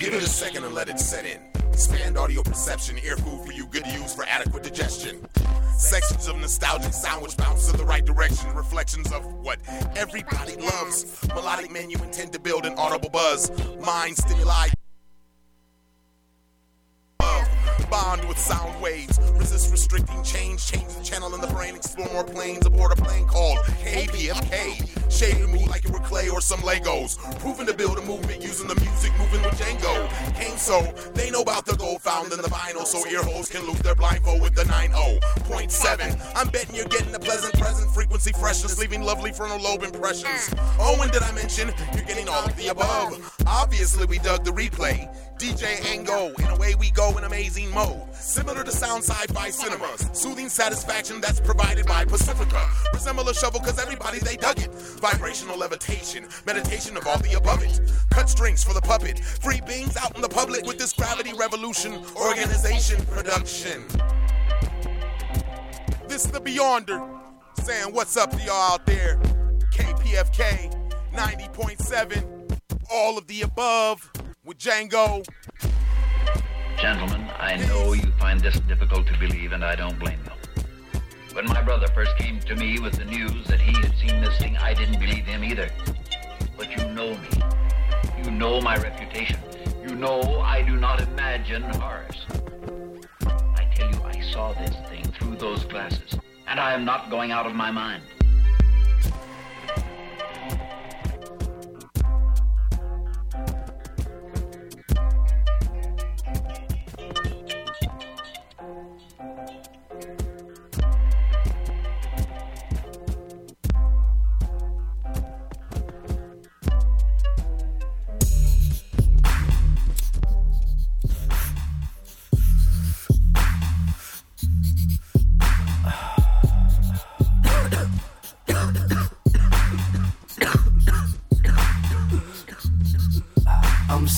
Give it a second and let it set in. Expand audio perception, ear food for you, good to use for adequate digestion. Sections of nostalgic sound which bounce in the right direction, reflections of what everybody loves. Melodic menu intend to build an audible buzz. Mind stimuli bond with sound waves. Resist restricting change, change the channel in the brain, explore more planes aboard a plane called KPFK. Shape the mood like it were clay or some Legos. Proving to build a movement using the music, moving with Django. Came so, they know about the gold found in the vinyl, so ear holes can lose their blindfold with the 90.7. I'm betting you're getting a pleasant present, frequency freshness, leaving lovely frontal lobe impressions. Oh, and did I mention you're getting all of the above? Obviously, we dug the replay. DJ Ango, in a way we go in amazing mode. Similar to sound sci-fi cinemas. Soothing satisfaction that's provided by Pacifica. Resemble a shovel cause everybody they dug it. Vibrational levitation, meditation of all the above it. Cut strings for the puppet. Free beings out in the public with this gravity revolution organization production. This is the Beyonder saying what's up to y'all out there. KPFK 90.7. All of the above with Django. Gentlemen, I know you find this difficult to believe, and I don't blame you. When my brother first came to me with the news that he had seen this thing, I didn't believe him either. But you know me. You know my reputation. You know I do not imagine horrors. I tell you, I saw this thing through those glasses, and I am not going out of my mind.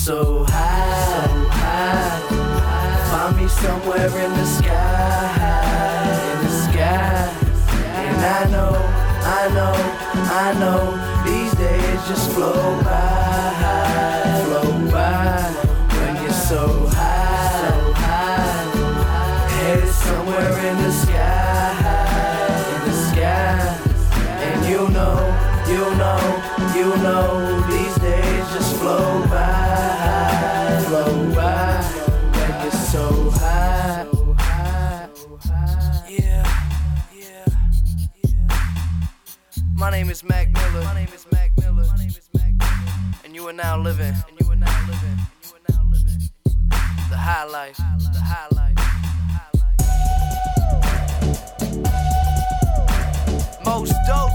So high, so high. Find me somewhere in the sky, in the sky. And I know, I know, I know, these days just flow by, flow by. When you're so high, so high, headed somewhere in the sky, My name is Mac Miller. My name is Mac Miller. My name is Mac Miller. And you are now living. And you are now living. You are now living. The high life. The high life. Most dope.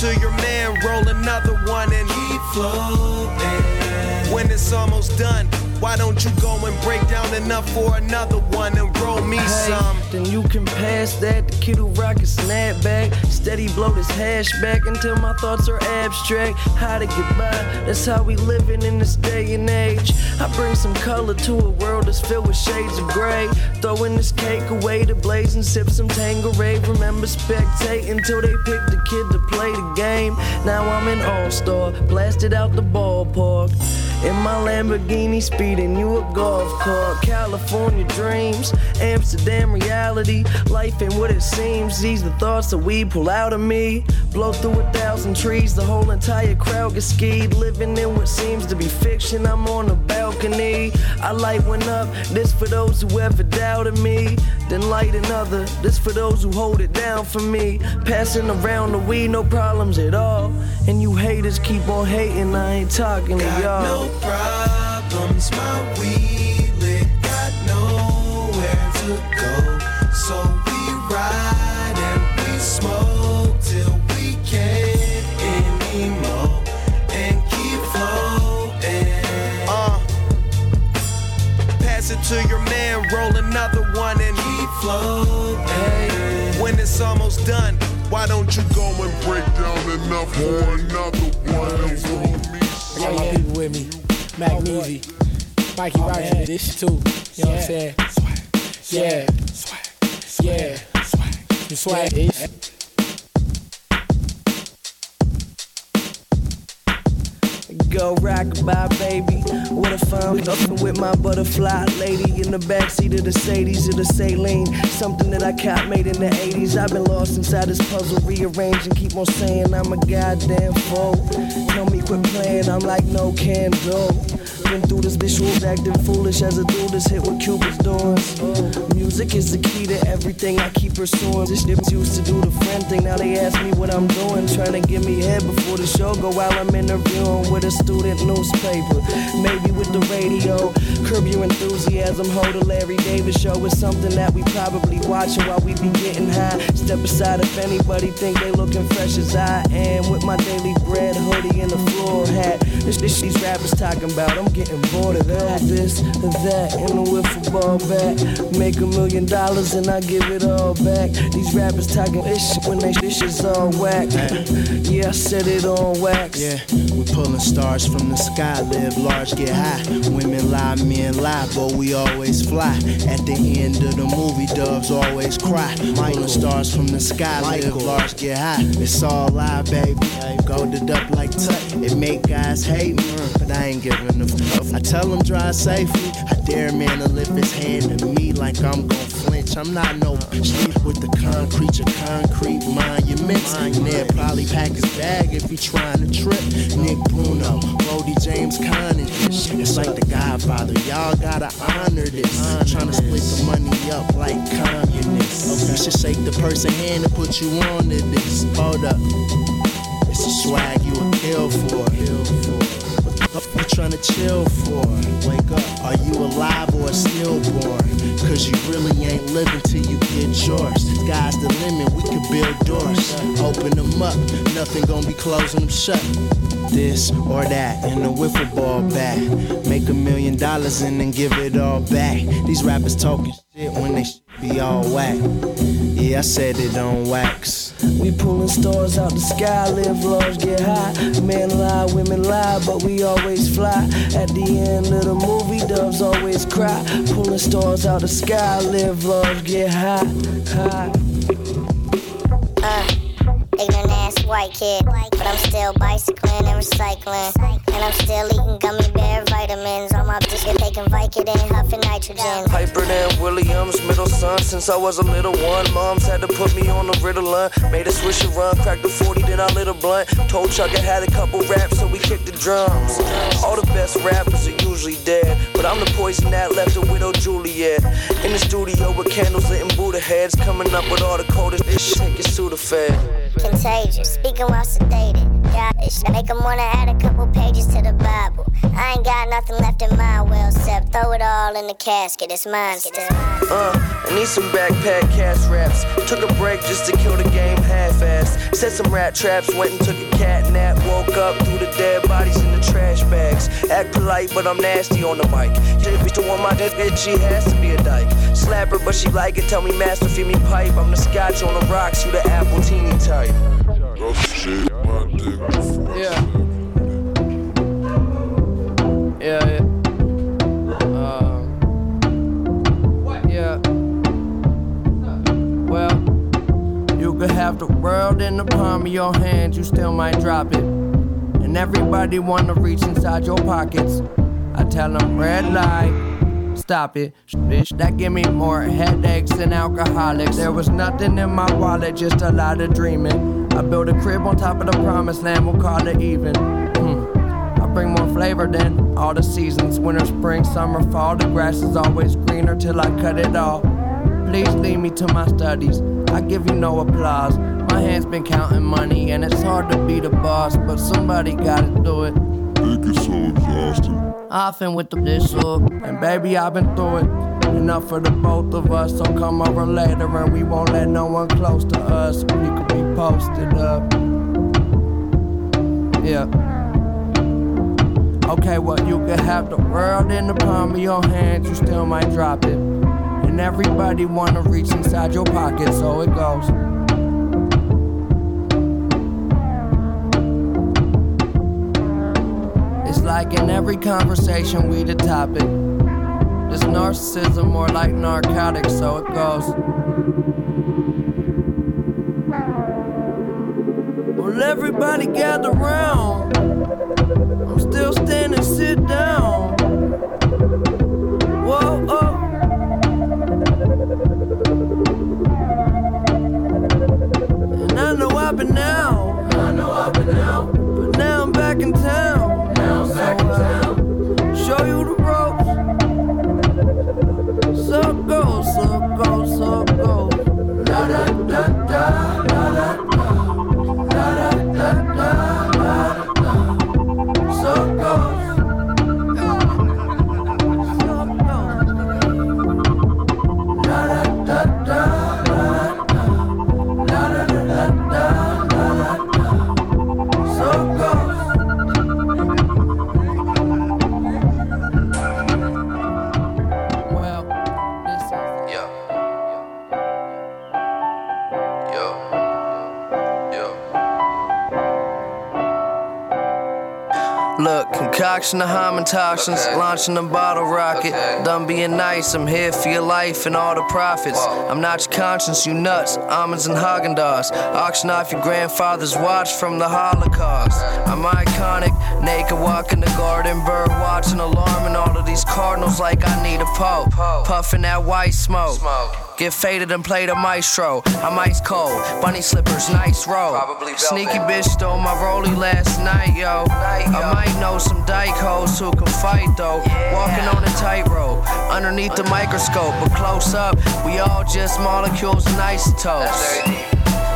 To your man, roll another one and keep floating. When it's almost done, why don't you go and break down enough for another one and roll me Hey, some? Then you can pass that. The kid who rock a snapback. Steady blow this hash back until my thoughts are abstract. How to get by, that's how we living in this day and age. I bring some color to a world filled with shades of gray. Throwing this cake away to blaze and sip some Tanqueray. Remember spectating till they picked the kid to play the game. Now I'm an all-star, blasted out the ballpark. In my Lamborghini, speeding you a golf cart. California dreams, Amsterdam reality. Life ain't what it seems. These the thoughts that we pull out of me. Blow through a thousand trees, the whole entire crowd gets skied. Living in what seems to be fiction. I'm on the balcony balcony. I light one up, this for those who ever doubted me. Then light another, this for those who hold it down for me. Passing around the weed, no problems at all. And you haters keep on hating, I ain't talking to y'all. No problems, my weed lit, got nowhere to go. To your man, roll another one and Keep floating. when it's almost done, why don't you go and Break down enough for another one. Don't roll me. I got my people with me. Mac Magnesia. Mikey Rice did this too. You know what I'm saying? Yeah. Yeah. Some swag Go rock bye baby. What if I'm up with my butterfly lady in the backseat of the Sadies or the Saline? Something that I caught made in the 80s. I've been lost inside this puzzle, rearranging. Keep on saying I'm a goddamn fool. Tell me quit playing, I'm like no can do. Been through this visuals acting foolish as a dude this hit what Cupid's doing. Music is the key to everything I keep pursuing. This shit used to do the friend thing, now they ask me what I'm doing. Trying to get me head before the show go while I'm interviewing with a student newspaper. Maybe with the radio. Curb your enthusiasm, hold a Larry David show is something that we probably watching while we be getting high. Step aside if anybody think they looking fresh as I am with my daily bread hoodie and a floor hat. This, this these rappers talking about, I'm getting bored of that. This, of that, and a wiffle ball bat. Make a million dollars and I give it all back. These rappers talking shit when they this shit's all whack. Yeah, I said it on wax. Yeah, we pulling stars from the sky, live large, get high. Women lie, men lie, but we always fly. At the end of the movie, doves always cry. Pulling stars from the sky, live large, get high. It's all lie, baby. I ain't golded up like tut. It make guys hate me, but I ain't giving a fuck. I tell them drive safely. I dare a man to lift his hand to me like I'm gon' flinch. I'm not no sleep with the concrete, your concrete monuments. Ned probably pack his bag if he trying to trip. Nick Bruno, Brody James Conn. It's like the Godfather. Y'all gotta honor this. Trying to split the money up like communists. You should shake the person hand and put you on to this. Hold up. It's a swag you would kill for. What you trying to chill for? Wake up. Are you alive or stillborn? Cause you really ain't living till you get yours. Sky's the limit, we could build doors. Open them up, nothing gonna be closing them shut. This or that in a wiffle ball bat. Make a million dollars and then give it all back. These rappers talking shit when they be all whack. Yeah, I said it on wax. We pulling stars out the sky, live large, get high. Men lie, women lie, but we always fly. At the end of the movie, doves always cry. Pulling stars out the sky, live large, get high. high. Uh, ignorant ass white kid. But I'm still bicycling and recycling. And I'm still eating gummy bear vitamins. All my bitches taking Vicodin, huffing nitrogen. Piper than Williams, middle son since I was a little one. Moms had to put me on the Ritalin. Made a swish and run, cracked the 40, then I lit a blunt. Told Chuck I had a couple raps, so we kicked the drums. All the best rappers are usually dead, but I'm the poison that left a widow Juliet. In the studio with candles lit and Buddha heads, coming up with all the coldest shit, your Sudafed. Contagious, speaking while sedated. Got it, make 'em wanna add a couple pages to the Bible. I ain't got nothing left in my will, except throw it all in the casket. It's mine still. Uh, I need some backpack cash raps. Took a break just to kill the game half-assed. Set some rat traps, went and took a cat nap. Woke up through the dead bodies in the trash bags. Act polite, but I'm nasty on the mic. If it's the one my dick, she has to be a dyke. Slap her, but she like it. Tell me, master, feed me pipe. I'm the scotch on the rocks, you the apple teeny type. Oh shit, my dick before Yeah. Yeah, yeah. Um, yeah. Well, You could have the world in the palm of your hands, you still might drop it. And everybody wanna reach inside your pockets. I tell them red light, stop it. Bitch, that give me more headaches than alcoholics. There was nothing in my wallet, just a lot of dreaming. I built a crib on top of the promised land, we'll call it even. Bring more flavor than all the seasons winter, spring, summer, fall. The grass is always greener till I cut it off. Please lead me to my studies. I give you no applause. My hands been counting money, and it's hard to be the boss, but somebody gotta do it. It gets so exhausting. Often with the up, and baby, I've been through it. Enough for the both of us, so come over later, and we won't let no one close to us. We could be posted up. Yeah. Okay, well, you could have the world in the palm of your hands, you still might drop it. And everybody wanna reach inside your pocket, so it goes. It's like in every conversation we the topic. This narcissism more like narcotics, so it goes. Well, everybody gather round. I'm still standing, sit down. Concoction of toxins, Okay. launching a bottle rocket. Okay. Done being nice, I'm here for your life and all the profits. Whoa. I'm not your conscience, you nuts. Almonds and Haagen Dazs. Auction off your grandfather's watch from the Holocaust. I'm iconic, naked walking the garden, bird watching, alarming all of these cardinals like I need a pope. Pope. Puffing that white smoke. Smoke. Get faded and play the maestro. I'm ice cold, bunny slippers, nice roll. Sneaky bitch stole my rollie last night, yo. I might know some dyke hoes who can fight though. Walking on a tightrope, underneath the microscope, but close up, we all just molecules and isotopes.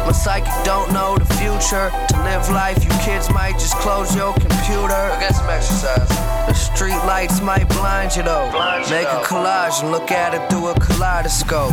My psychic don't know the future. To live life, you kids might just close your computer. Go get some exercise. The street lights might blind you though. Blind you Make though. a collage and look at it through a kaleidoscope.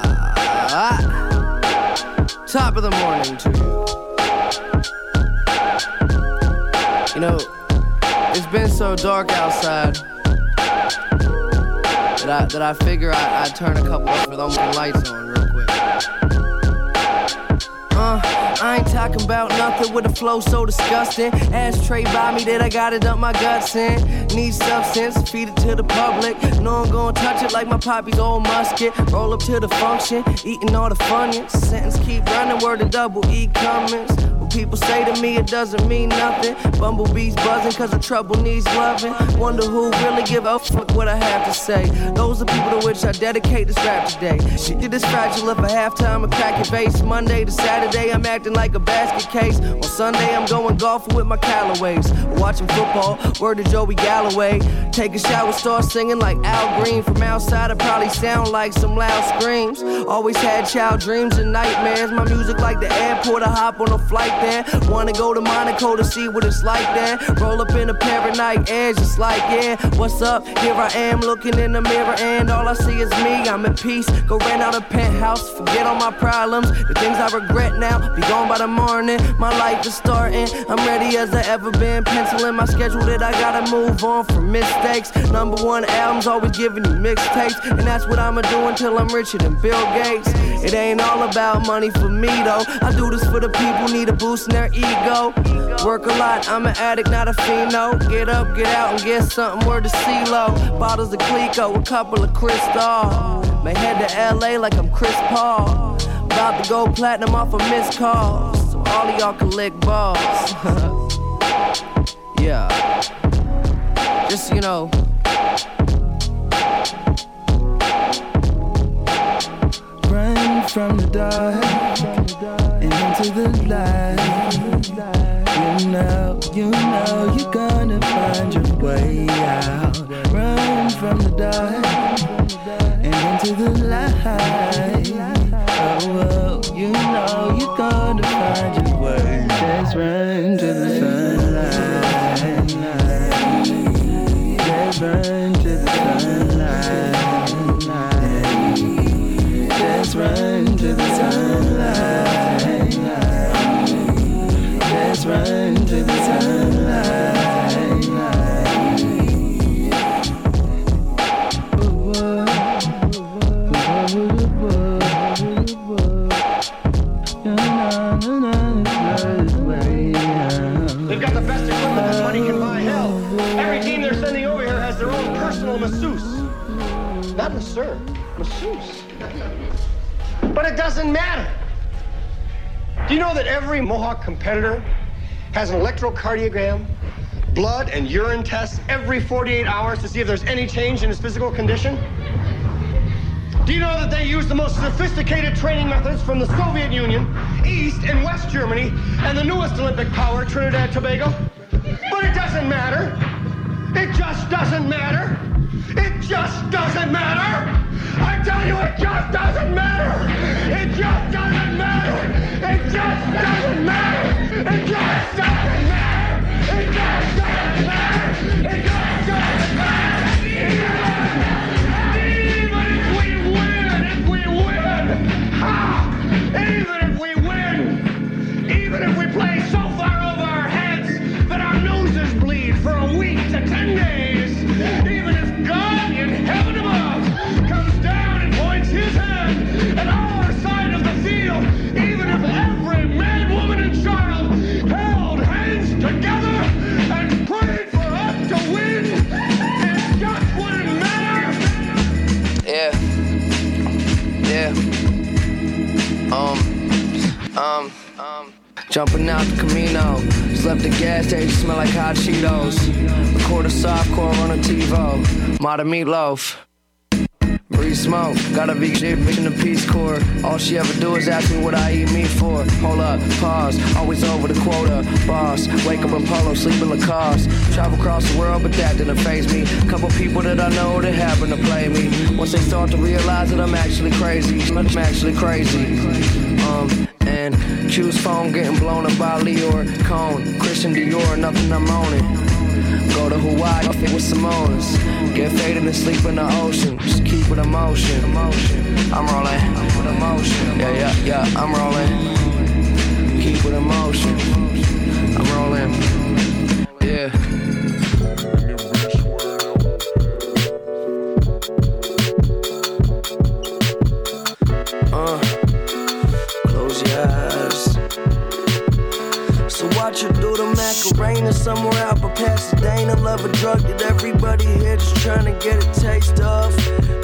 Top of the morning to you. You know, it's been so dark outside that I, that I figure I, I'd turn a couple of those lights on real quick. Uh, I ain't talking about nothing with a flow so disgusting. Ashtray by me that I got it up my guts in. Need substance, feed it to the public. No, I'm gonna touch it like my poppy's old musket. Roll up to the function, eating all the funyuns. Sentence keep running, word to double E comments. People say to me it doesn't mean nothing. Bumblebees buzzing cause the trouble needs loving. Wonder who really give a fuck what I have to say. Those are people to which I dedicate this rap today. Shit is fragile if a halftime I crack your base. Monday to Saturday I'm acting like a basket case. On Sunday I'm going golfing with my Callaways. Watching football, word to Joey Galloway. Take a shower, start singing like Al Green. From outside I probably sound like some loud screams. Always had child dreams and nightmares. My music like the airport, I hop on a flight there. Wanna go to Monaco to see what it's like there. Roll up in a Nike Airs, just like, yeah, what's up? Here I am looking in the mirror, and all I see is me. I'm at peace. Go rent out a penthouse, forget all my problems. The things I regret now, be gone by the morning. My life is starting. I'm ready as I ever been. Penciling my schedule that I gotta move on from mistakes. Number one albums, always giving you mixtapes. And that's what I'ma do until I'm richer than Bill Gates. It ain't all about money for me though. I do this for the people need a blue boosting their ego. Work a lot, I'm an addict, not a pheno. Get up, get out, and get something word to CeeLo. Bottles of Clicquot, a couple of Cristal. May head to LA like I'm Chris Paul. About to go platinum off a of missed call. So all of y'all can lick balls. yeah. Just, you know. From the dark and into the light. You know, you know you're gonna find your way out. Run from the dark and into the light. Oh, you know you're gonna find your way. Just run to the sunlight. Just run to the sunlight. Just run masseuse. But it doesn't matter. Do you know that every Mohawk competitor has an electrocardiogram, blood and urine tests every 48 hours to see if there's any change in his physical condition? Do you know that they use the most sophisticated training methods from the Soviet Union, East and West Germany, and the newest Olympic power, Trinidad and Tobago? But it doesn't matter. It just doesn't matter. It just doesn't matter. I tell you, it just doesn't matter. It just doesn't matter. It just doesn't matter. It just doesn't matter. It just doesn't matter. It just jumping out the Camino. Just left the gas station, smell like hot Cheetos. Record a softcore on a TiVo. Modern meatloaf. Breathe smoke, got a shit in the Peace Corps. All she ever do is ask me what I eat meat for. Hold up, pause, always over the quota. Boss, wake up in polo, sleep in Lacoste. Travel across the world, but that didn't phase me. Couple people that I know that happen to play me. Once they start to realize that I'm actually crazy, I'm actually crazy. Um, and Q's phone getting blown up by Lyor Cohen, Christian Dior, nothing I'm owning. Go to Hawaii, with Samoans. Get faded and sleep in the ocean. Just keep it emotion. I'm rolling. With emotion. Yeah, yeah, yeah, I'm rolling. Keep it emotion. I'm rolling. Yeah. Uh, close your eyes. So watch you do the Macarena somewhere out by Pasadena. Love a drug that everybody here just trying to get a taste of.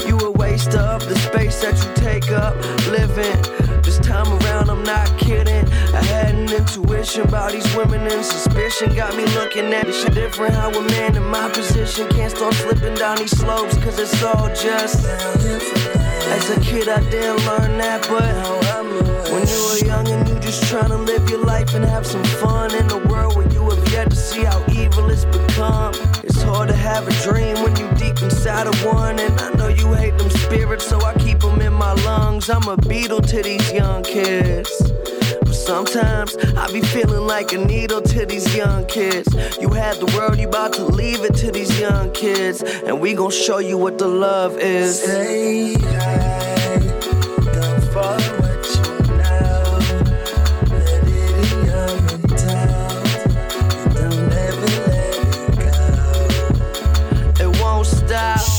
You a waste of the space that you take up living. This time around, I'm not kidding. I had an intuition about these women and suspicion got me looking at this shit different. How a man in my position can't start slipping down these slopes, cause it's all just. As a kid, I didn't learn that, but when you were young and you just trying to live your life and have some fun in a world where you yet to see how evil it's become. It's hard to have a dream when you deep inside of one, and I know you hate them spirits, so I keep them in my lungs. I'm a beetle to these young kids. But sometimes I be feeling like a needle to these young kids. You had the world, you about to leave it to these young kids. And we gon' show you what the love is. Stay high,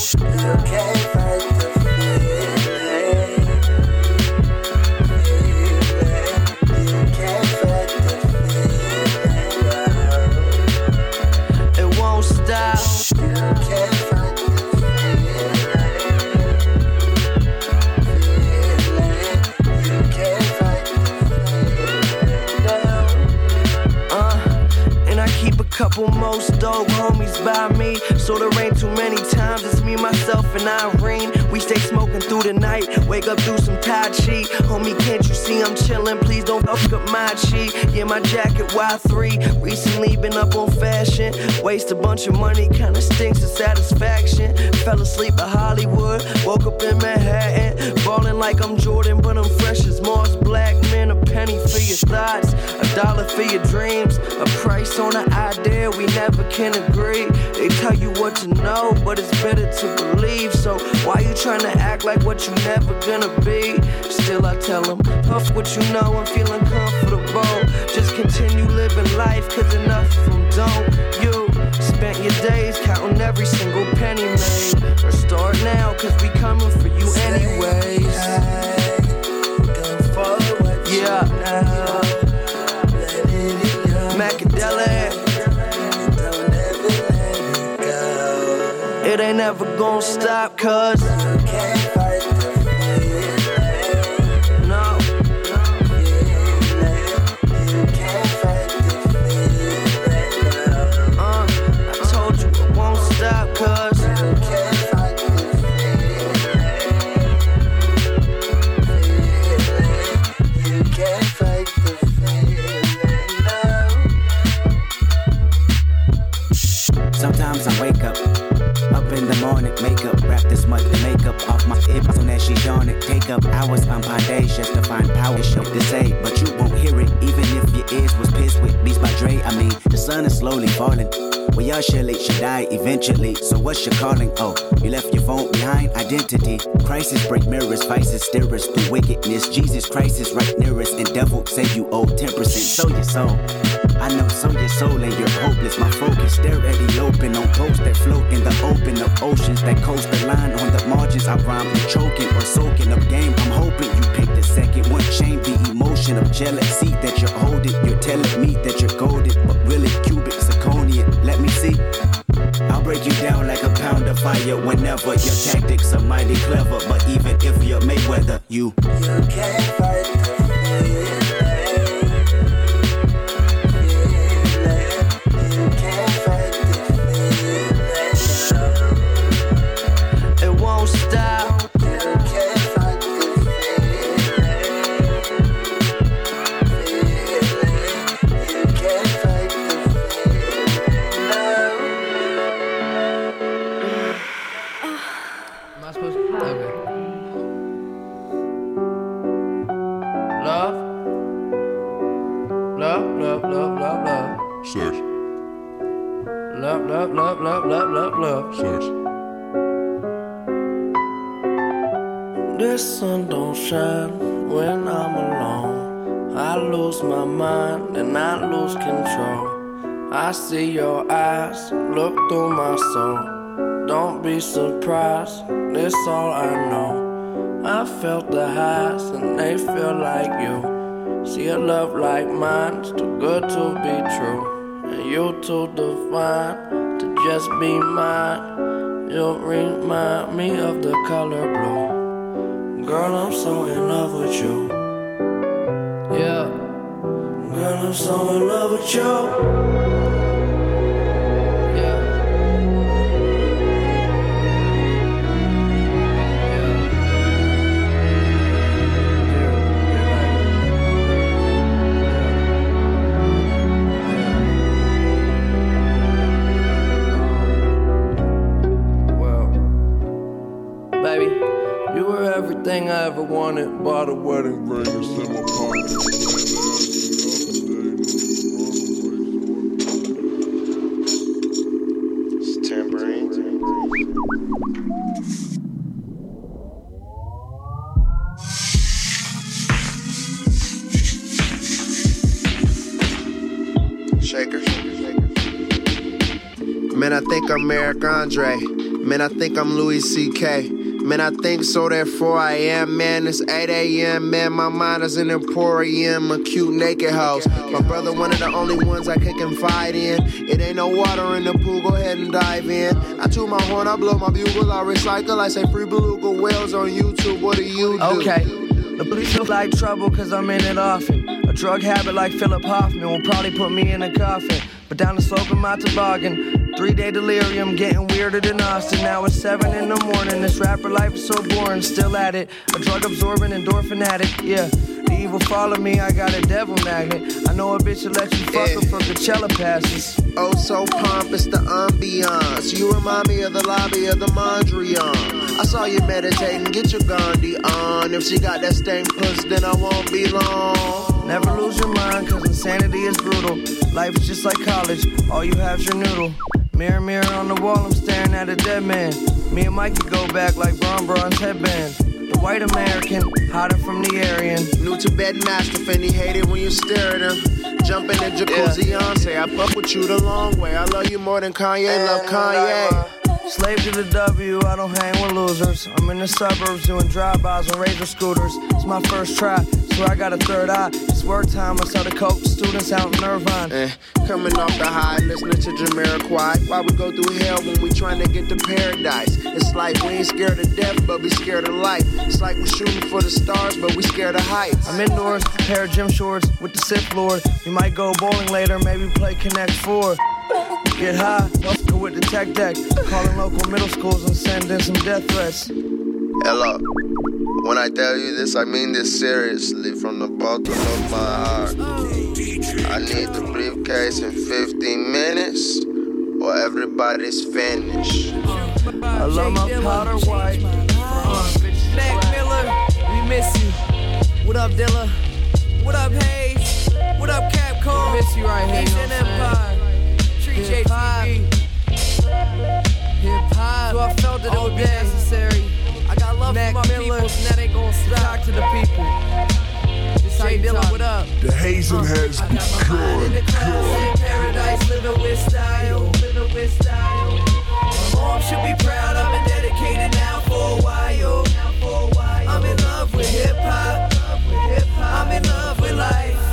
stop. You most dope homies by me. So there ain't too many times it's me, myself, and Irene. We stay smoking through the night, wake up through some Tai Chi. Homie, can't you see I'm chillin'? Please don't fuck up my chi. Yeah, my jacket Y3. Recently been up on fashion. Waste a bunch of money, kinda stinks of satisfaction. Fell asleep at Hollywood, woke up in Manhattan. Ballin' like I'm Jordan, but I'm fresh as Mars Black. Man, a penny for your thoughts, a dollar for your dreams, a price on an idea we never can agree. They tell you what to know, but it's better to believe. So why you trying to act like what you never gonna be? Still, I tell them, puff what you know, I'm feeling comfortable. Just continue living life, cause enough of them don't. You spent your days counting every single penny made. Or start now, cause we coming for you anyways. Yeah. Macadelic. It ain't never gonna stop, cuz. No. Off my hip, so that she's on it. Take up hours on Pondays just to find power, show to say, but you won't hear it, even if your ears was pissed with beats by Dre. I mean, the sun is slowly falling. We all surely should die eventually. So what's your calling? Oh, you left your phone behind. Identity, crisis break mirrors, vices steer us through wickedness. Jesus Christ is right near us, and devil say you owe 10%. So your soul. I know so your soul and you're hopeless. My focus, stare at the open on boats that float in the open of oceans that coast the line on the margins. I rhyme with choking or soaking up game. I'm hoping you pick the second one. Shame the emotion of jealousy that you're holding. You're telling me that you're golden, but really cubic zirconian. Let me see. I'll break you down like a pound of fire whenever your tactics are mighty clever. But even if you're Mayweather, you you can't fight surprised, that's all I know. I felt the highs and they feel like you. See a love like mine's too good to be true. And you too divine to just be mine. You remind me of the color blue. Girl, I'm so in love with you. Yeah. Girl, I'm so in love with you. Wanted. Bought a wedding ring and sent my pocket. Shakers. Man, I think I'm Eric Andre. Man, I think I'm Louis C.K. Man, I think so, therefore I am. Man, it's 8 a.m. Man, my mind is an emporium, a cute naked house. My brother, one of the only ones I can confide in. It ain't no water in the pool, go ahead and dive in. I toot my horn, I blow my bugle, I recycle. I say free beluga whales on YouTube. What do you do? Okay. The police look like trouble cause I'm in it often. A drug habit like Philip Hoffman will probably put me in a coffin. But down the slope in my toboggan. Three day delirium, getting weirder than Austin. Now it's seven in the morning. This rapper life is so boring, still at it. A drug absorbing endorphin addict, yeah. The evil follow me, I got a devil magnet. I know a bitch will let you fuck her for Coachella passes. Oh, so pompous, the ambiance. You remind me of the lobby of the Mondrian. I saw you meditating, get your Gandhi on. If she got that stank puss, then I won't be long. Never lose your mind, cause insanity is brutal. Life is just like college, all you have's your noodle. Mirror, mirror on the wall, I'm staring at a dead man. Me and Mikey go back like Bron Bron's headband. The white American, hotter from the Aryan. New to bed master and he hated when you stare at him. Jumping in jacuzzi, yeah. say I fuck with you the long way. I love you more than Kanye, love Kanye. Slave to the W, I don't hang with losers. I'm in the suburbs doing drive-bys on razor scooters. It's my first try, so I got a third eye. It's work time, I sell the coke students out in Irvine. Eh, coming off the high, listening to Jamiroquai. Why we go through hell when we trying to get to paradise? It's like we ain't scared of death, but we scared of life. It's like we're shooting for the stars, but we scared of heights. I'm indoors, pair of gym shorts with the Sith Lord. We might go bowling later, maybe play Connect 4. Get high, go with the tech deck. Calling local middle schools and sending some death threats. Hello. When I tell you this, I mean this seriously from the bottom of my heart. I need the briefcase in 15 minutes or everybody's finished. I love my powder white. Mac Miller, we miss you. What up, Dilla? What up, Hayes? What up, Capcom? We miss you right here. Eastern Empire. Hip hop. Hip hop. So I felt that it would be necessary. I got love Mac for my Miller. people, and that ain't gonna stop. Talk to the people. This Jay Dilla, what up? The hazing uh, has I got my mind in the clouds in paradise, living with style, living with style. My mom should be proud. I've been dedicated now for a while. Now for a while. I'm in love with hip hop. I'm in love with life.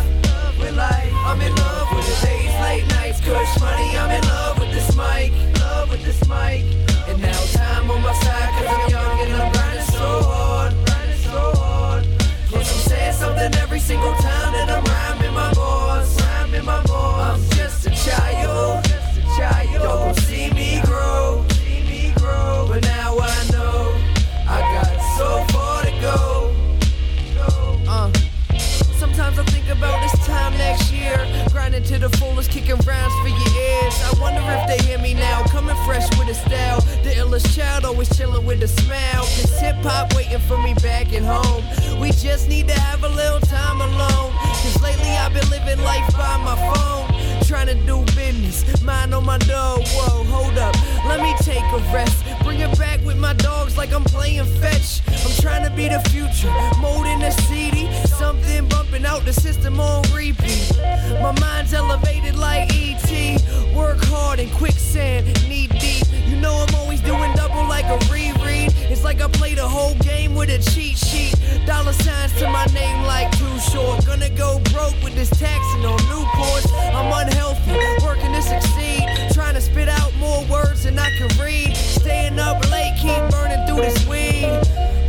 I'm in love with the days, late nights, kush money. I'm in love with this mic. Love with this mic. And now time on my something every single town that I'm rhyming my bars. Rhyming my bars. I'm just a child. Just a child. Gon' see me grow. About this time next year. Grinding to the fullest, kicking rhymes for your ears. I wonder if they hear me now. Coming fresh with a style. The illest child always chilling with a smile. Cause hip hop waiting for me back at home. We just need to have a little time alone. Cause lately I've been living life by my phone. Trying to do business, mind on my dog. Whoa, hold up, let me take a rest. Bring it back with my dogs like I'm playing fetch. I'm trying to be the future, molding the CD. Something bumping out the system on repeat. My mind's elevated like ET. Work hard in quicksand, knee deep. You know I'm always doing double like a reread. It's like I played a whole game with a cheat sheet. Dollar signs to my name like too short. Gonna go broke with this taxing on Newports. I'm unhealthy, working to succeed. Trying to spit out more words than I can read. Staying up late, keep burning through this weed.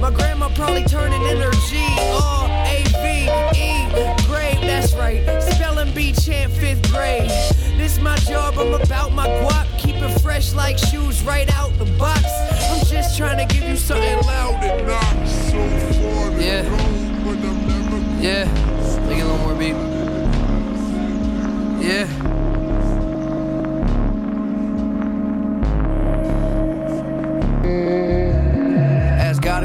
My grandma probably turning in her G. R A V E. Grave, that's right. Spelling bee chant fifth grade. This my job, I'm about my guap. Fresh like shoes right out the box. I'm just trying to give you something loud and not so far. Yeah. Yeah. Make it a little more beat. Yeah.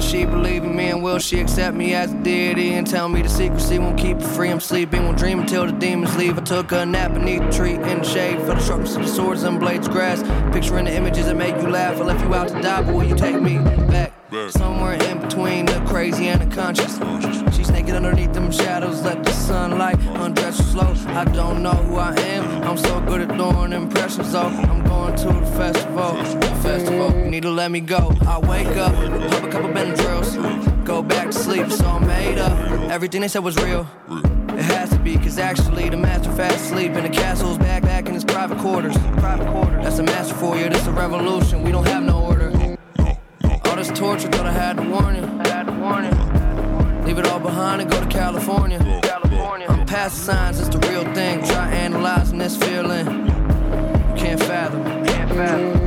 If she believe in me and will she accept me as a deity and tell me the secrecy won't keep her free. I'm sleeping, won't dream until the demons leave. I took a nap beneath the tree in the shade, felt the sharpness of the swords and blades grass. Picturing the images that make you laugh. I left you out to die, but will you take me back? Somewhere in between the crazy and the conscious. She's naked underneath them shadows, let the sunlight undress her slow. I don't know who I am. I'm so good at doing impressions, though. I'm going to the festival. Festival, need to let me go. I wake up, pop a couple Benadryls, go back to sleep. So I'm made up. Everything they said was real. It has to be, cause actually the master fast asleep in the castle's back back in his private quarters. Private quarters. That's a master for you, this a revolution. We don't have no this torture, thought I had to warn you. You. Leave it all behind and go to California. California. I'm past the signs, it's the real thing. Try analyzing this feeling. can't fathom. Can't fathom.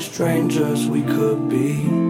Strangers, we could be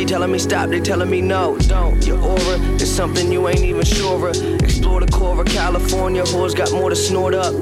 energy, telling me stop, they telling me no, don't. Your aura is something you ain't even sure of. Explore the core of California, whores got more to snort up.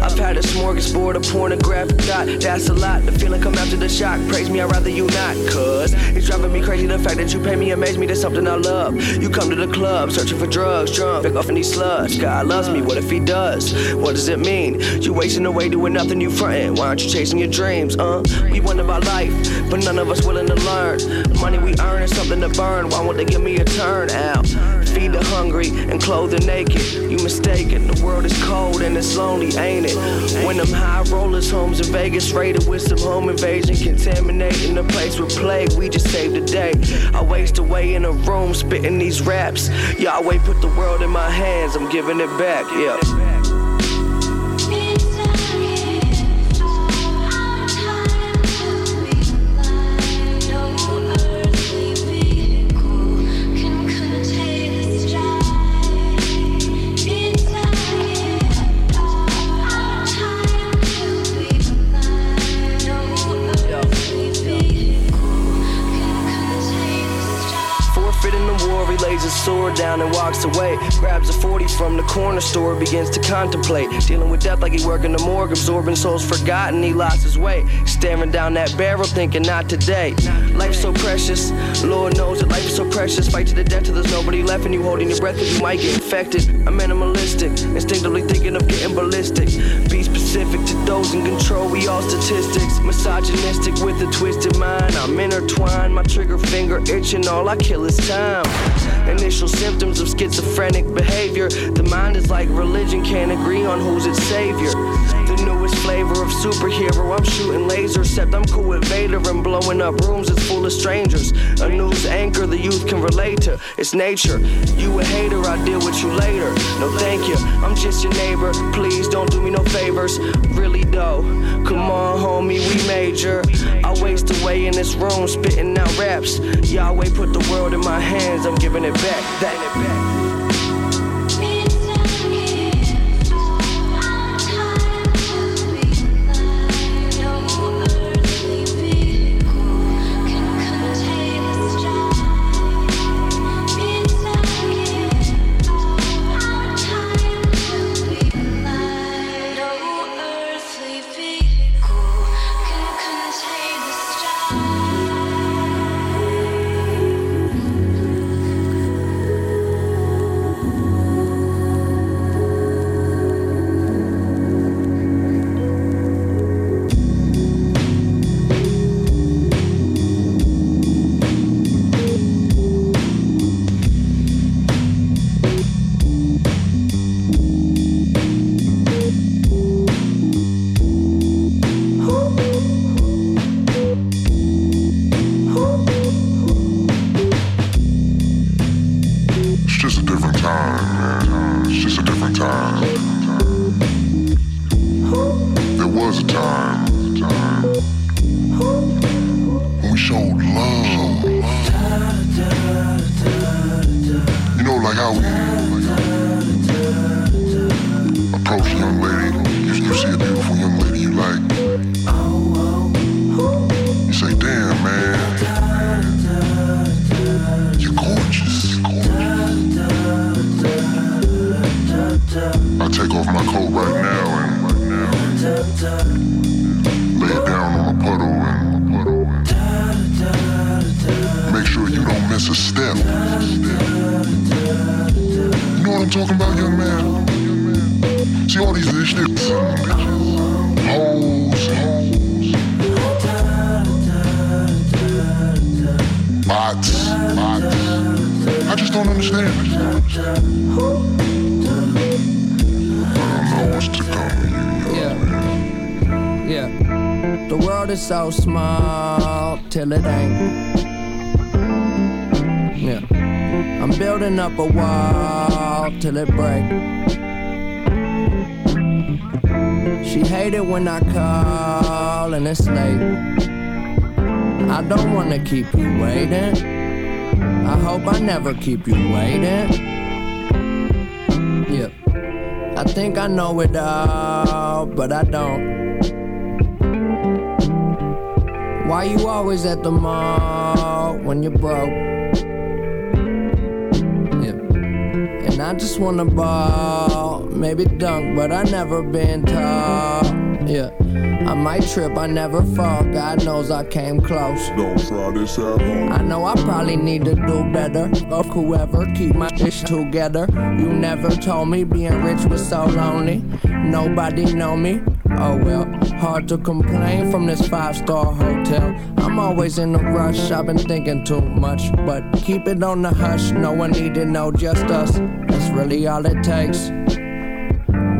I've had a smorgasbord of pornographic dot. That's a lot. The feeling come after the shock. Praise me, I'd rather you not. Cause it's driving me crazy. The fact that you pay me amaze me. That's something I love. You come to the club searching for drugs, drunk, pick off these slugs. God loves me. What if he does? What does it mean? You wasting away doing nothing. You frontin'. Why aren't you chasing your dreams? Uh, we wonder about life, but none of us willing to learn. Money we earn is something to burn. Why won't they give me a turn out? Feed the hungry and clothe the naked. You mistaken. The world is cold and it's lonely, ain't it? When them high rollers homes in Vegas raided with some home invasion, contaminating the place with plague. We just saved the day. I waste away in a room spitting these raps. Yahweh put the world in my hands. I'm giving it back. Yeah. Corner store, begins to contemplate. Dealing with death like he working the morgue, absorbing souls forgotten. He lost his way. Staring down that barrel, thinking not today. Life's so precious, Lord knows that life is so precious. Fight to the death till there's nobody left, and you holding your breath, cause you might get infected. I'm minimalistic, instinctively thinking of getting ballistic. Be specific to those in control, we all statistics. Misogynistic with a twisted mind. I'm intertwined, my trigger finger itching, all I kill is time. Initial symptoms of schizophrenic behavior. The mind is like religion, can't agree on who's its savior. Newest flavor of superhero, I'm shooting lasers, except I'm cool with Vader and blowing up rooms that's full of strangers. A news anchor the youth can relate to, it's nature. You a hater, I'll deal with you later. No thank you, I'm just your neighbor. Please don't do me no favors. Really though, come on, homie, we major. I waste away in this room, spitting out raps. Yahweh put the world in my hands, I'm giving it back. That it back. So small till it ain't. Yeah. I'm building up a wall till it break. She hated when I call and it's late. I don't wanna keep you waiting. I hope I never keep you waiting. Yeah. I think I know it all, but I don't. Why you always at the mall when you're broke? Yeah. And I just wanna ball maybe dunk, but I never been tall. Yeah. I might trip, I never fall. God knows I came close. Don't try this at home. I know I probably need to do better. Fuck whoever, keep my ish together. You never told me being rich was so lonely. Nobody know me. Oh well, hard to complain from this five star hotel. I'm always in a rush, I've been thinking too much. But keep it on the hush, no one need to know, just us. That's really all it takes.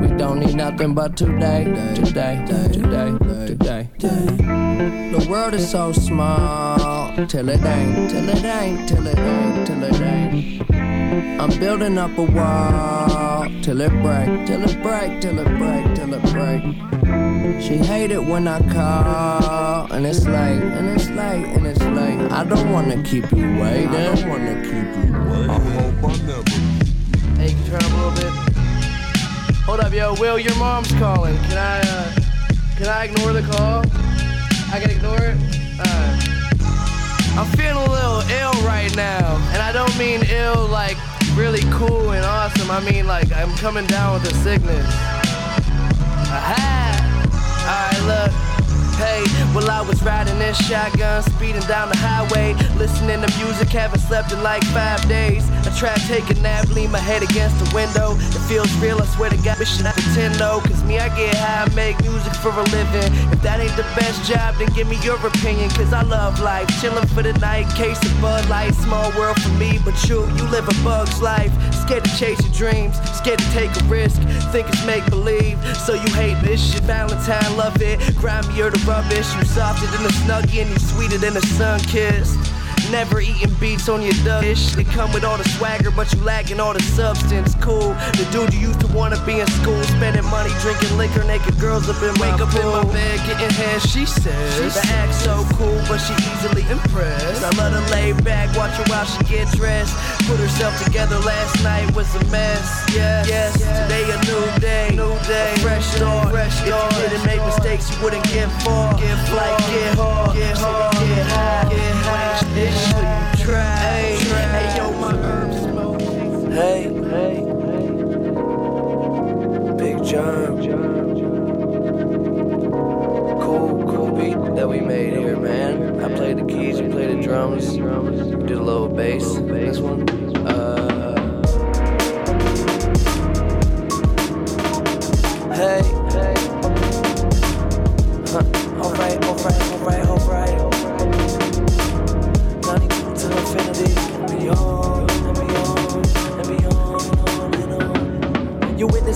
We don't need nothing but today, today, today, today. The world is so small, till it ain't, till it ain't, till it ain't, till it ain't. I'm building up a wall, till it break, till it break, till it break, till it break. She hate it when I call, and it's late, and it's late, and it's late. I don't wanna keep you waiting. I don't wanna keep you waiting. I hope I never. Hey, can you turn up a little bit? Hold up, yo, Will, your mom's calling. Can I, uh, can I ignore the call? I can ignore it? Alright. I'm feeling a little ill right now. And I don't mean ill like really cool and awesome. I mean like I'm coming down with a sickness. Aha! Alright, look. Hey, well, I was riding this shotgun, speeding down the highway, listening to music, haven't slept in like five days. I tried taking nap, lean my head against the window. It feels real, I swear to God, wishing I pretend though. Cause me, I get high, I make music for a living. If that ain't the best job, then give me your opinion. Cause I love life, chilling for the night, case of Bud Light, small world for me. But you, you live a bug's life, scared to chase your dreams, scared to take a risk, think it's make believe. So you hate this shit, Valentine, love it, grimier the rubbish. You softer than a snuggie and you sweeter than a sun kiss. Never eating beats on your dish. They come with all the swagger, but you lacking all the substance. Cool. The dude you used to wanna be in school, spending money, drinking liquor, naked girls up in wake up in my bed, getting head. She says the act so cool, but she easily impressed. I let her lay back, watch her while she get dressed. Put herself together last night was a mess. Yes, yes. Today a new day, new day, a fresh start. Fresh start. If you didn't make mistakes, you wouldn't get far. Get like get hard, get hard, get high, get high. This shit you try. Hey, hey, yo, my herbs smoke. Hey, hey, Big John. Cool, cool beat that we made here, man. I played the keys, you played the drums, did a little bass. This one. Uh, hey,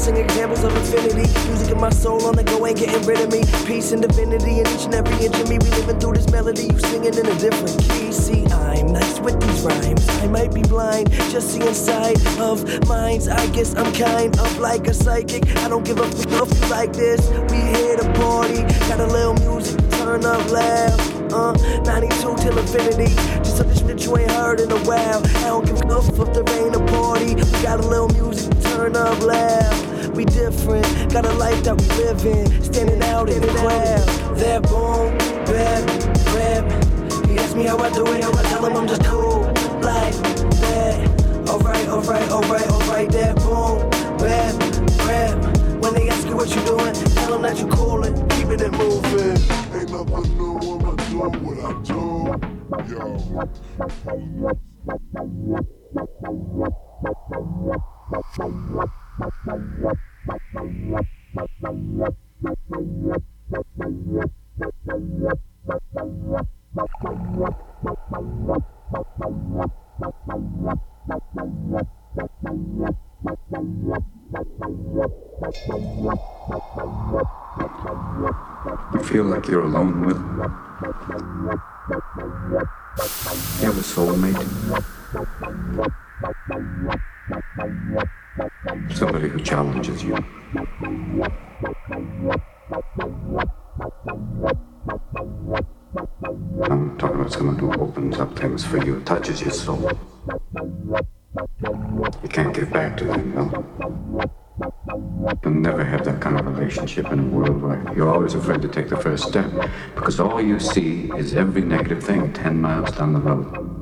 witnessing examples of infinity. Music in my soul on the go ain't getting rid of me. Peace and divinity in each and every inch of me. We living through this melody. You singing in a different key. See, I'm nice with these rhymes. I might be blind, just see inside of minds. I guess I'm kind of like a psychic. I don't give a fuck if you like this. We here to party. Got a little music, turn up loud. Uh, 92 till infinity. Just some shit you ain't heard in a while. I don't give a fuck if there ain't a party. We got a little music, turn up loud. We different, got a life that we live in. Standing out in the crowd. That boom, bap, rap. He asked me how I do it, I tell him I'm just cool. Like that. Alright, alright, alright, alright. That boom, bap, rap. When they ask you what you doing, tell them that you coolin', keeping it moving. Ain't nothing new, I'ma do what I do. Yo. You feel like you're alone with You have a soulmate. 10 miles down the road.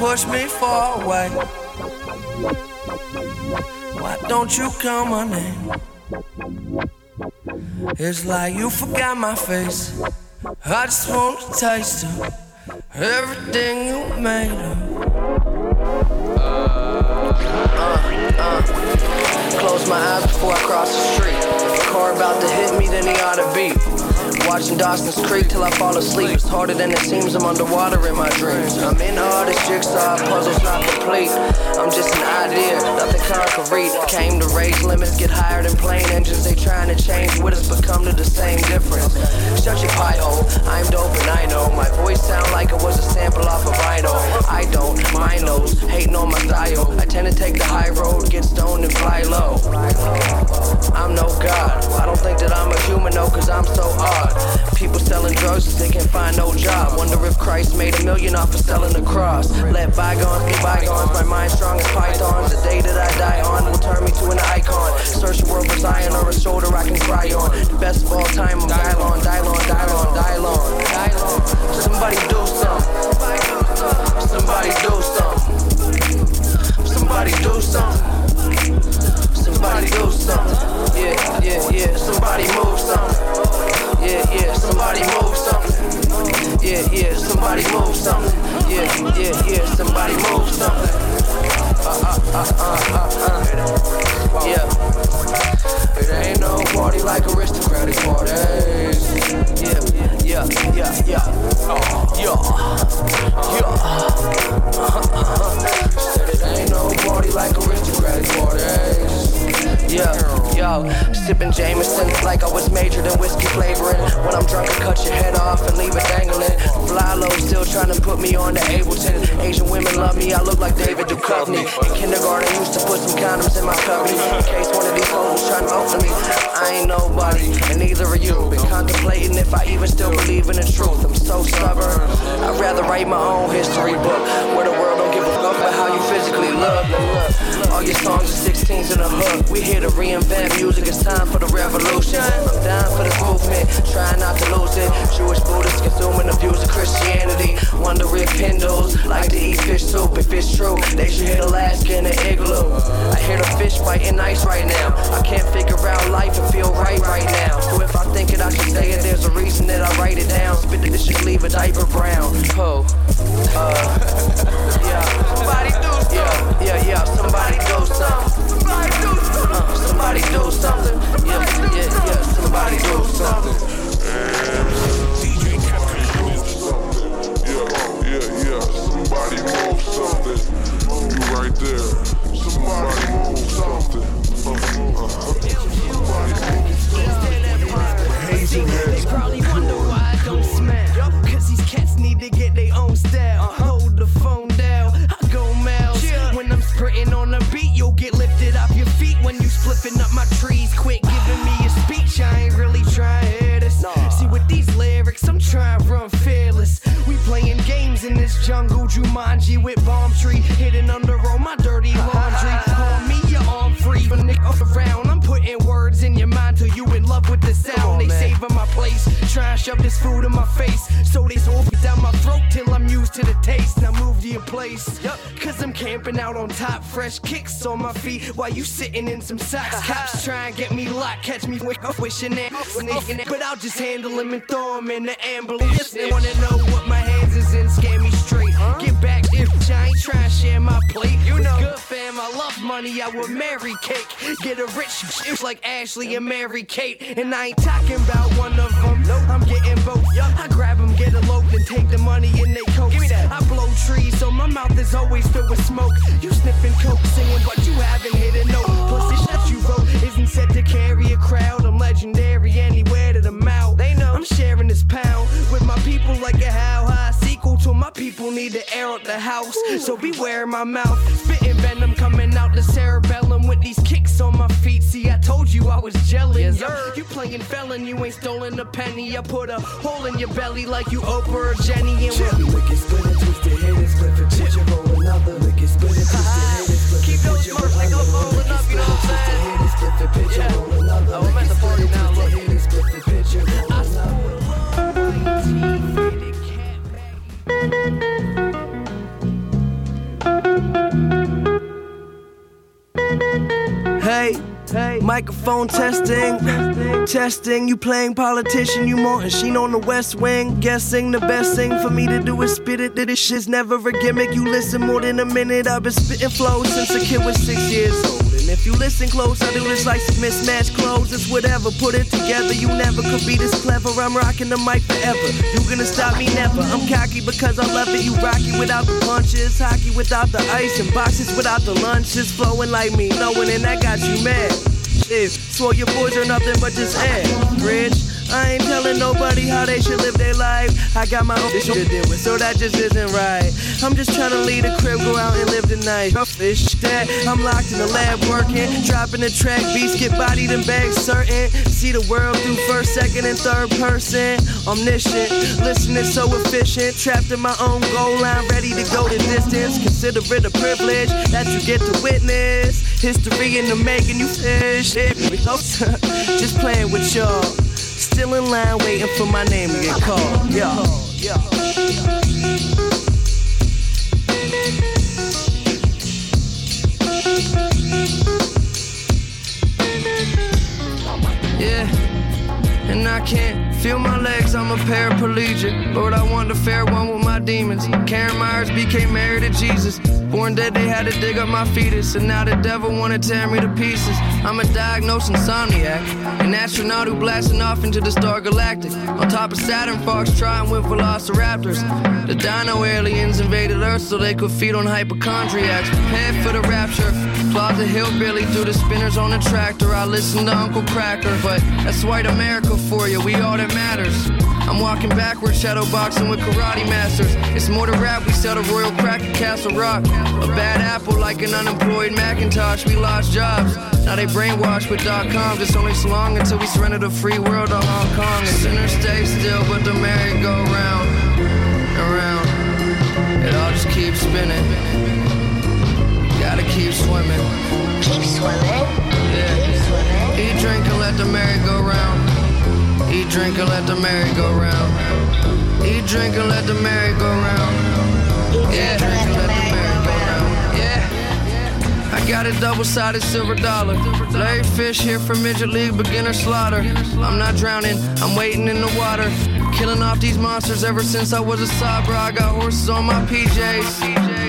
Push me far away. Why don't you call my name? It's like you forgot my face. I just want to taste of everything you made of. Uh, uh, uh. Close my eyes before I cross the street. If a car about to hit me, then he ought to beat. Watching Dawson's Creek till I fall asleep. It's harder than it seems, I'm underwater in my dreams. I'm in all this jigsaw, puzzle's not complete. I'm just an idea, concrete. Came to raise limits, get higher than plane engines. They trying to change with us, but come to the same difference. Shut your pie hole, oh, I'm dope and I know. My voice sound like it was a sample off of vinyl. I don't, mind those, hating on my style. I tend to take the high road, get stoned and fly low. I'm no god, I don't think that I'm a human though, cause I'm so odd. People selling drugs they can't find no job. Wonder if Christ made a million off of selling the cross. Let bygones be bygones, my mind strong as pythons. The day that I die on will turn me to an icon. Search the world for Zion or a shoulder I can cry on. The best of all time, I'm Dylon, Dylon, Dylon, Dylon, Dylon. Somebody do something. Somebody do something. Somebody do something. Somebody do something. Yeah, yeah, yeah. Somebody move something. Yeah, yeah. Somebody move something. Yeah, yeah. Somebody move something. Yeah, yeah, yeah. Somebody move something. Yeah. It ain't no party like aristocratic parties. Yeah, yeah, yeah, yeah. Oh, yeah, it ain't no party like aristocratic parties. Yeah, yo, sipping Jameson like I was majored in whiskey flavoring. When I'm drunk, I cut your head off and leave it dangling. Fly low, still trying to put me on the Ableton. Asian women love me, I look like David Duchovny. In kindergarten, used to put some condoms in my cubby in case one of these hoes was trying to open me. I ain't nobody, and neither are you. Been contemplating if I even still believe in the truth. I'm so stubborn. I'd rather write my own history book where the world don't give a fuck about how you physically look. All your songs are 16s in a hook. We here to reinvent music. It's time for the revolution. I'm down for this movement, trying not to lose it. Jewish Buddhists consuming the views of Christianity. Wonder if Hindus like to eat fish soup. If it's true, they should hit Alaska in an igloo. I hear the fish fighting ice right now. I can't figure out life and feel right right now. So if I think it, I should say it. There's a reason that I write it down. Spit this shit, leave a diaper brown. Oh, uh, yeah. Somebody do something. Yeah, yeah, yeah. Somebody do something. Somebody do something. Yeah, yeah, yeah. Somebody do something. Yeah, yeah, yeah. Somebody move something. You right there. Somebody move something. They probably wonder why I don't smile. Cause these cats need to get their own style. Uh-huh. Sniffing up my trees. Quit giving me a speech, I ain't really trying to hear this. See, with these lyrics, I'm trying to run fearless. We playing games in this jungle, Jumanji with bomb tree hidden under all my dirty laundry. On me, your arm free, but nigga around. They my place, trying to shove this food in my face. So they so down my throat till I'm used to the taste. Now move to your place. Cause I'm camping out on top, fresh kicks on my feet while you sitting in some socks. Cops try and get me locked, catch me wi- wishing it. But I'll just handle him and throw him in the ambulance. They wanna know what my hands is in, scare me straight. Get back I ain't trying to share my plate. You know, good fam, I love money, I would marry cake. Get a rich bitch like Ashley and Mary Kate. And I ain't talking about one of them, No, I'm getting both. I grab them, get eloped, and take the money in they coats. I blow trees, so my mouth is always filled with smoke. You sniffing coke, singing, but to air out the house. So beware my mouth, spitting venom coming out the cerebellum with these kicks on my feet. See, I told you I was jealous. Yo, you playing felon, you ain't stolen a penny. I put a hole in your belly like you Oprah or Jenny. And we'll lick it, split it, twist it, hit it, split it, picture, roll another. Lick it, split it, twist it, hit it, split it, picture, roll another. Rolling up, you know what I'm saying? Hit it, split the picture, roll another. Oh, I'm at the party now, look. Hey, hey, microphone testing, testing. You playing politician, you Martin Sheen on the West Wing. Guessing the best thing for me to do is spit it. That this shit's never a gimmick. You listen more than a minute. I've been spitting flows since a kid was six years old. If you listen close, I do this like some mismatched clothes. It's whatever, put it together. You never could be this clever. I'm rocking the mic forever. You gonna stop me never. I'm cocky because I love it. You rocky without the punches, hockey without the ice, and boxes without the lunches. Flowing like me, knowing and that got you mad. Shit, swore your boys are nothing but just air. Rich, I ain't telling nobody how they should live their life. I got my own shit to deal with, so that just isn't right. I'm just trying to leave the crib, go out and live the night. This that I'm locked in the lab working, dropping the track, beats get bodied and bags certain. See the world through first, second, and third person. Omniscient, listening so efficient, trapped in my own goal line, ready to go the distance. Consider it a privilege that you get to witness. History in the making, you fish. Just playing with y'all. Still in line waiting for my name to get called. Yo. Yeah. And I can't feel my legs, I'm a paraplegic. Lord, I want to fare one with my demons. Karen Myers became married to Jesus. Born dead, they had to dig up my fetus. And now the devil wanna tear me to pieces. I'm a diagnosed insomniac. An astronaut who blasting off into the star galactic. On top of Saturn, Fox trying with velociraptors. The dino aliens invaded Earth so they could feed on hypochondriacs. Prepare for the rapture. Plaza Hillbilly through the spinners on the tractor. I listen to Uncle Kracker, but that's white America for you. We all that matters. I'm walking backwards, shadow boxing with karate masters. It's more to rap, we sell the Royal Crack at Castle Rock. A bad apple like an unemployed Macintosh, we lost jobs. Now they brainwashed with dot coms. It's only so long until we surrender the free world to Hong Kong. And sinners stay still, but the merry go round and round. It all just keeps spinning. Gotta keep swimming. Keep swimming. Yeah. Keep swimming. Eat, drink, and let the merry go round. Eat, drink, and let the merry go round. Eat, drink, and let the merry go round. Yeah, drink and let the merry go round. Yeah. I got a double-sided silver dollar. Larry Fish here for Midget League beginner slaughter. I'm not drowning, I'm waiting in the water. Killing off these monsters ever since I was a sabra. I got horses on my PJs.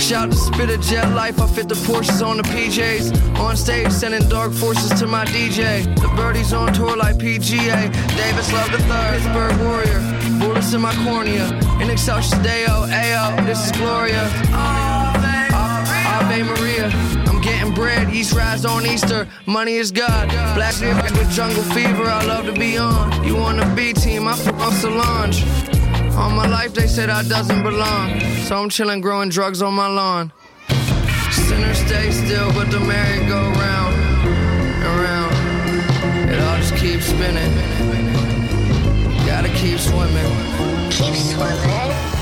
Shout to spit a jet life, I fit the Porsches on the PJs. On stage, sending dark forces to my DJ. The birdies on tour like PGA. Davis Love the third, Pittsburgh Warrior. Bullets in my cornea. In Excelsis Deo, Ayo, this is Gloria. Ave Maria. I'm getting bread, East rise on Easter. Money is God. Black Lives with Jungle Fever, I love to be on. You on the B team, I fuck off Solange. All my life they said I doesn't belong, so I'm chillin', growing drugs on my lawn. Sinners stay still, but the merry go round and round. It all just keeps spinning. Gotta keep swimming. Keep swimming.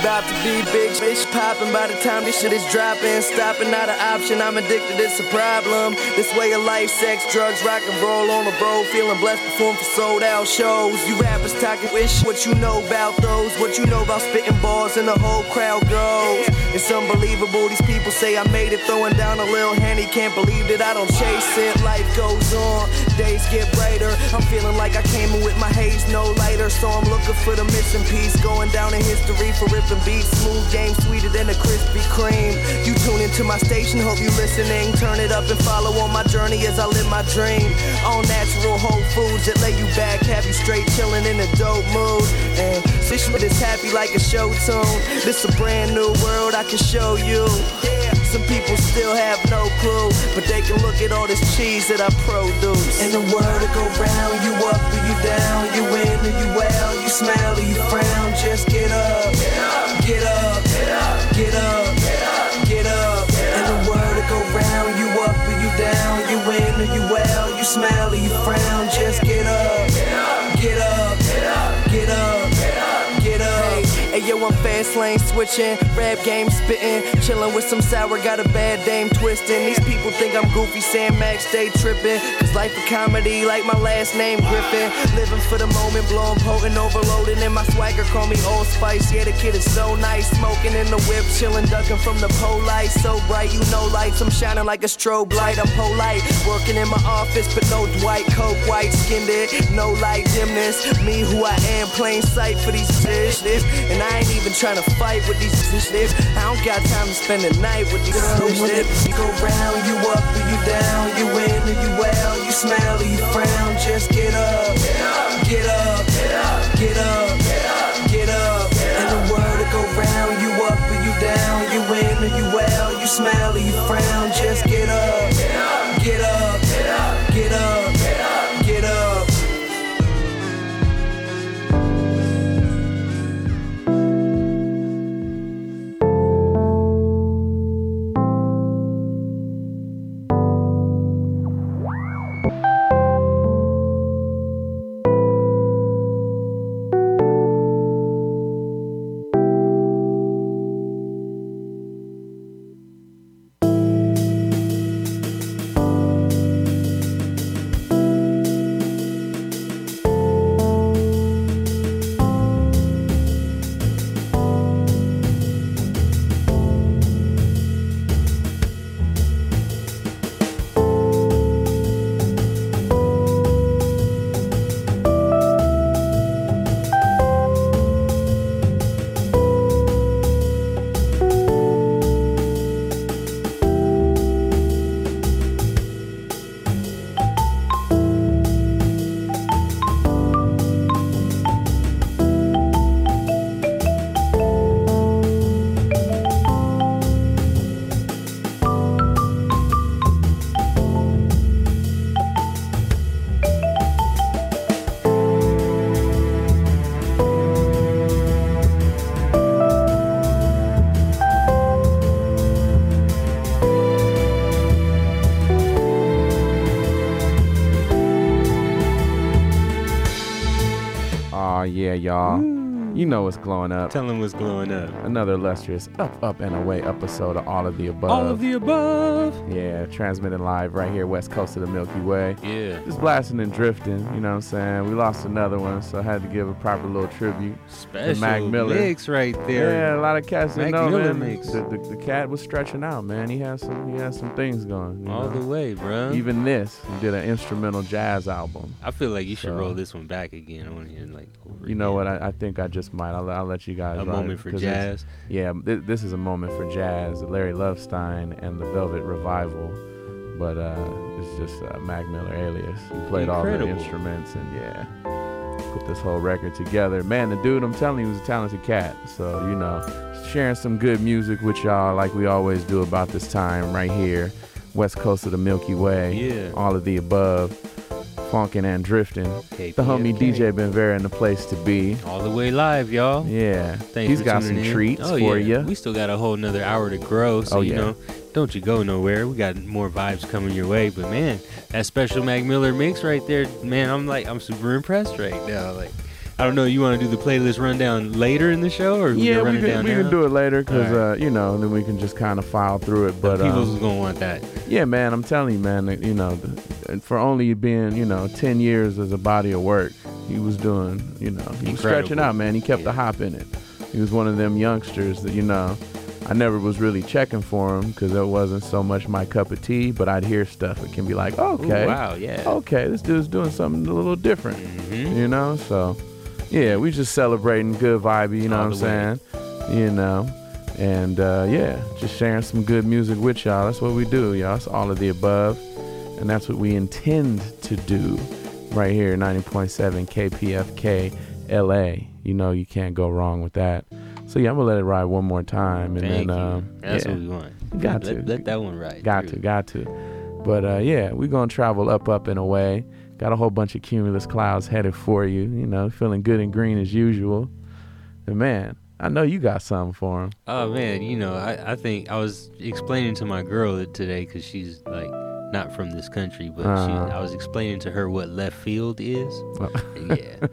About to be big bitch popping by the time this shit is dropping. Stopping not an option, I'm addicted, it's a problem. This way of life, sex, drugs, rock and roll on the road. Feeling blessed, perform for sold out shows. You rappers talking wish what you know about those. What you know about spitting balls and the whole crowd goes. It's unbelievable, these people say I made it throwing down a little henny. Can't believe that I don't chase it. Life goes on, days get brighter. I'm feeling like I came in with my haze no lighter. So I'm looking for the missing piece. Going down in history for ripping beats. Smooth game, sweeter than a Krispy Kreme. You tune into my station, hope you listening. Turn it up and follow on my journey as I live my dream. All natural whole foods that lay you back, have you straight chilling in a dope mood. And this shit is happy like a show tune. This a brand new world I can show you. Some people still have no clue, but they can look at all this cheese that I produce. And the world to go round, you up or you down, you in or you out, you smile or you frown. Just get up, get up, get up, get up, get up. And the world to go round, you up or you down, you in or you out, you smile or you frown. Hey, I'm fast lane switching, rap game spitting, chilling with some sour, got a bad dame twisting. These people think I'm goofy, Sam Max stay tripping. Cause life a comedy, like my last name Griffin. Living for the moment, blowing potent, overloading, and my swagger call me Old Spice. Yeah, the kid is so nice, smoking in the whip, chilling, ducking from the pole light. So bright, you know lights, I'm shining like a strobe light. I'm polite, working in my office, but no Dwight, coke, white skinned it, no light dimness. Me who I am, plain sight for these bitches. And I ain't even trying to fight with these bitches. I don't got time to spend the night with these Girl, when it bitches. go round, you up or you down, you in or you out, you smile or you frown. Just get up, get up, get up, get up, get up. And the world to go round, you up or you down, you in or you out, you smile or you frown. You know what's glowing up. Tell them what's glowing up. Another illustrious Up, Up, and Away episode of All of the Above. All of the above. Yeah, transmitting live right here, west coast of the Milky Way. Yeah. Just blasting and drifting, you know what I'm saying? We lost another one, so I had to give a proper little tribute to Special Mac Miller. mix right there. Yeah, a lot of cats Mac know, Miller man. mix. The, the, the cat was stretching out, man. He has some he has some things going. All know? the way, bro. Even this, he did an instrumental jazz album. I feel like you should So- roll this one back again on here, like You know again. what? I, I think I just might. I'll, I'll let you guys. A it, moment for jazz? Yeah, th- this is a moment for jazz. Larry Lovestein and the Velvet Revival, but uh, it's just uh, Mac Miller alias. He played all the instruments and yeah, put this whole record together. Man, the dude, I'm telling you, was a talented cat. So you know, sharing some good music with y'all, like we always do about this time right here, west coast of the Milky Way. Yeah. all of the above. Funkin' and drifting. The homie DJ Ben Vera in the place to be. All the way live, y'all. Yeah, Thanks he's got some in. treats oh, for yeah. you. We still got a whole another hour to grow, so Oh, you know, don't you go nowhere. We got more vibes coming your way. But man, that special Mac Miller mix right there, man, I'm like, I'm super impressed right now. Like, I don't know, you want to do the playlist rundown later in the show, or yeah, we it can, we now? can do it later because Alright. uh, you know, then we can just kind of file through it. But People's um, gonna want that. Yeah, man, I'm telling you, man. You know, the, and for only being you know ten years as a body of work, he was doing. You know, he was stretching out, man. He kept the hop in it. He was one of them youngsters that you know. I never was really checking for him because it wasn't so much my cup of tea. But I'd hear stuff that can be like, okay, wow, yeah. okay, this dude's doing something a little different. Mm-hmm. You know, so yeah, we just celebrating good vibe. You know All what. I'm saying? You know, and uh, yeah, just sharing some good music with y'all. That's what we do, y'all. It's all of the above, and that's what we intend to do right here, 90.7 KPFK LA. You know, you can't go wrong with that. So yeah, I'm gonna let it ride one more time, and Thank then um, That's yeah. what we want. Got let, to let that one ride. Got to, got to. But uh, yeah, we're gonna travel up, up and away. Got a whole bunch of cumulus clouds headed for you. You know, feeling good and green as usual. And man, I know you got something for him. Oh man, you know, I, I think I was explaining to my girl that today because she's like not from this country, but Uh-huh. I was explaining to her what left field is. Yeah,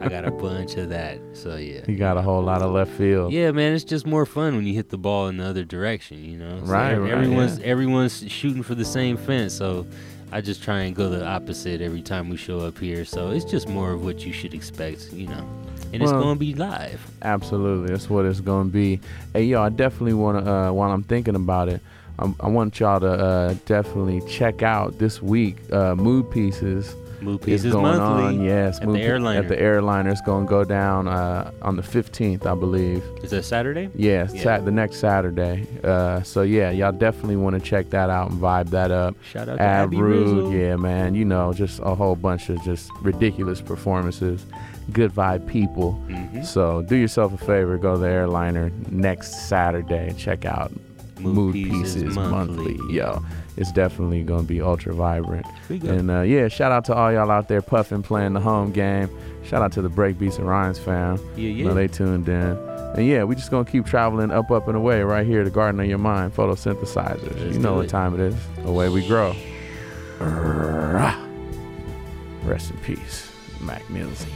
I got a bunch of that. So yeah, You got a whole lot of left field. yeah, man, it's just more fun when you hit the ball in the other direction. You know, So Right, right, Everyone's yeah. everyone's shooting for the same fence, so. I just try and go the opposite every time we show up here, so it's just more of what you should expect, you know. And it's going to be live. Absolutely, that's what it's gonna be. Hey, yo, I definitely want to. Uh, while I'm thinking about it, um, I want y'all to uh, definitely check out this week. Uh, Mood Pieces. Mood is Pieces going monthly on. Yes, at the Airliner. At the airliner, it's gonna go down uh, on the 15th, I believe. Is that Saturday? Yeah, Sat- the next Saturday. Uh, so yeah, y'all definitely want to check that out and vibe that up. Shout out to Ab Abby Rude, yeah, man. You know, just a whole bunch of just ridiculous performances. Good vibe people. Mm-hmm. So do yourself a favor, go to the airliner next Saturday and check out Mood Mood, Pieces Pieces, Monthly. Monthly. Yo, it's definitely gonna be ultra vibrant. And uh, yeah, shout out to all y'all out there puffing, playing the home game. Shout out to the Breakbeats and Rhymes fam. Yeah, You yeah. know, they tuned in. And yeah, we just gonna keep traveling up, up and away right here, the Garden of Your Mind, photosynthesizers. Let's you know what time it is. Away we grow. Rest in peace, Mac Millsy.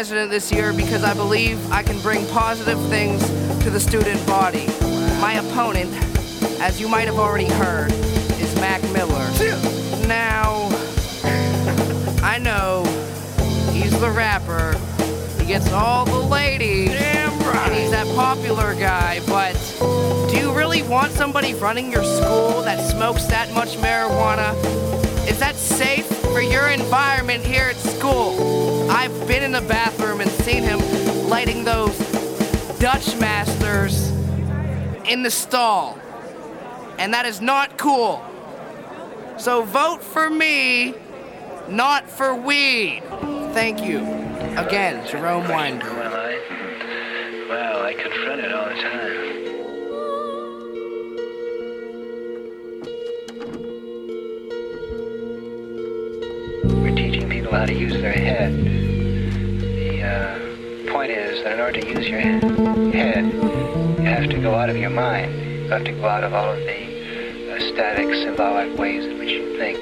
President this year because I believe I can bring positive things to the student body. My opponent, as you might have already heard, is Mac Miller. Now, I know he's the rapper. He gets all the ladies. And he's that popular guy, but do you really want somebody running your school that smokes that much marijuana? Is that safe for your environment here at school? I've been in the bathroom seen him lighting those Dutch masters in the stall. And that is not cool. So vote for me, not for weed. Thank you. Again, Jerome Weinberg. Out of all of the uh, static, symbolic ways in which you think.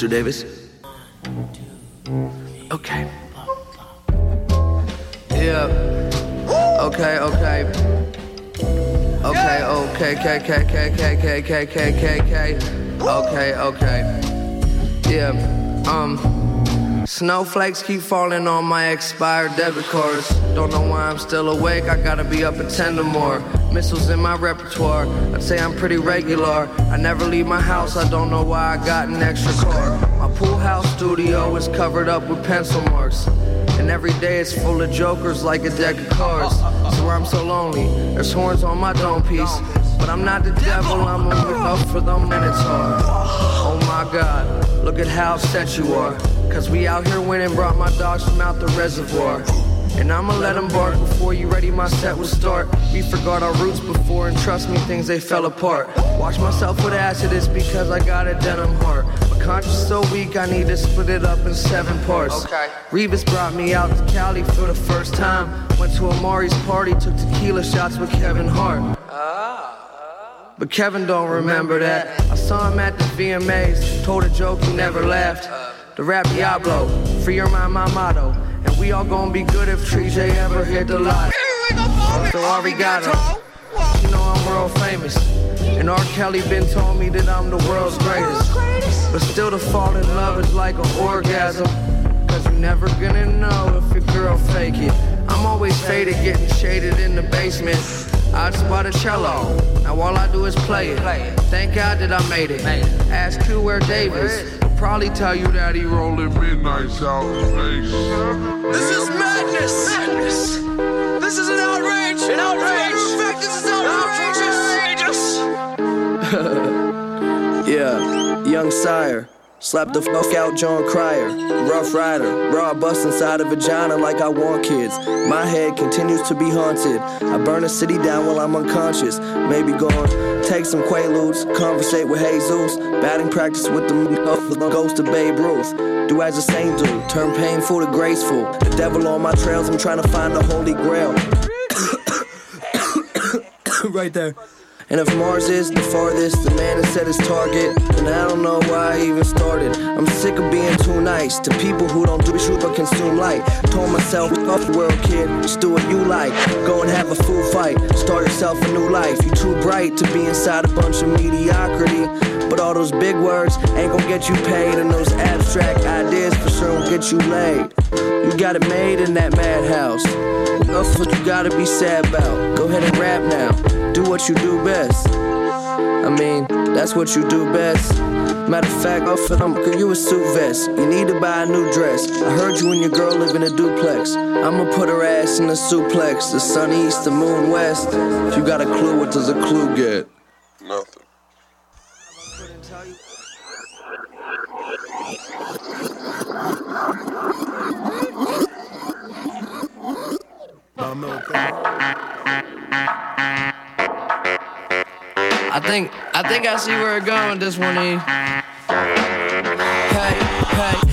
Mr. Davis? Okay. Yeah. Okay, okay. Okay, okay, okay, okay, okay, okay, okay, okay, okay, okay, okay. Okay, okay. Yeah. Um. Snowflakes keep falling on my expired debit cards. Don't know why I'm still awake. I gotta be up at 10 or more. Missiles in my repertoire. I'd say I'm pretty regular. I never leave my house. I don't know why I got an extra car. My pool house studio is covered up with pencil marks. And every day it's full of jokers like a deck of cards. So where I'm so lonely, there's horns on my dome piece. But I'm not the devil, I'm a up for the minotaur. Oh my god, look at how set you are. Cause we out here winning, brought my dogs from out the reservoir. And I'ma let them bark before you ready, my set will start. We forgot our roots before, and trust me, things they fell apart. Watch myself with acid, it's because I got a denim heart. My conscience so weak, I need to split it up in seven parts. Okay. Revis brought me out to Cali for the first time. Went to Amari's party, took tequila shots with Kevin Hart. Ah. But Kevin don't remember that. I saw him at the VMAs, told a joke he never laughed. The rap Diablo, free your mind, my motto. And we all gonna be good if Tree J ever hit the lot. So Arigato. You know I'm world famous. And R. Kelly been told me that I'm the world's greatest. But still to fall in love is like an orgasm. Cause you're never gonna know if your girl fake it. I'm always faded, getting shaded in the basement. I just bought a cello. Now all I do is play it. Thank God that I made it. Ask Q where Davis. He'll Probably tell you that he rolling midnights out in Vegas. This is madness. Madness. This is an outrage. An outrage. In fact, this is outrageous. yeah, young sire. Slap the fuck out Jon Cryer. Rough rider, raw bust inside a vagina like I want kids. My head continues to be haunted. I burn a city down while I'm unconscious. Maybe go on, take some Quaaludes, conversate with Jesus. Batting practice with the, ghost of Babe Ruth. Do as the saint do, turn painful to graceful. The devil on my trails, I'm trying to find the holy grail. right there. And if Mars is the farthest, the man has set his target. And I don't know why I even started. I'm sick of being too nice to people who don't do the but consume light. Told myself, off the world, kid, just do what you like. Go and have a food fight, start yourself a new life. You too bright to be inside a bunch of mediocrity. But all those big words ain't gonna get you paid, and those abstract ideas for sure won't get you laid. You got it made in that madhouse. That's what you gotta be sad about. Go ahead and rap now. Do what you do best. I mean, that's what you do best. Matter of fact, for them, girl, you a suit vest. You need to buy a new dress. I heard you and your girl live in a duplex. I'ma put her ass in a suplex. The sun east, the moon west. If you got a clue, what does a clue get? Nothing. I think I think I see where it going this one E. Hey, hey,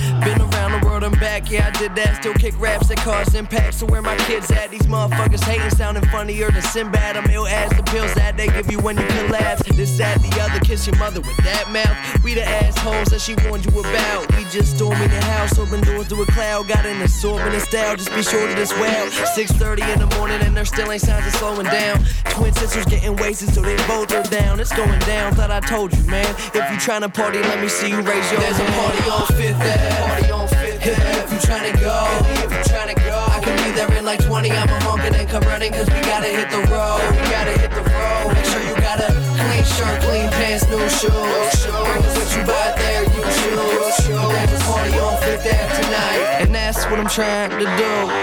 back, yeah, I did that. Still kick raps that cause impact. So where my kids at? These motherfuckers hating, sounding funnier than Sinbad. I'm ill as the pills that they give you when you collapse. This, that, the other, kiss your mother with that mouth. We the assholes that she warned you about. We just storming the house, open doors to a cloud. Got an assortment style, just be sure to this well. 6:30 in the morning and there still ain't signs of slowing down. Twin sisters getting wasted, so they both are down. It's going down, thought I told you, man. If you tryna party, let me see you raise your There's a party on Fifth Ave. Party on. If you tryna go, if you tryna go, I can be there in like 20. I'm a honking and come running, cause we gotta hit the road. We gotta hit the road. Make sure you got a clean shirt, clean pants, new shoes. What you buy there, you choose. There's a party on Fifth Ave tonight. And that's what I'm trying to do.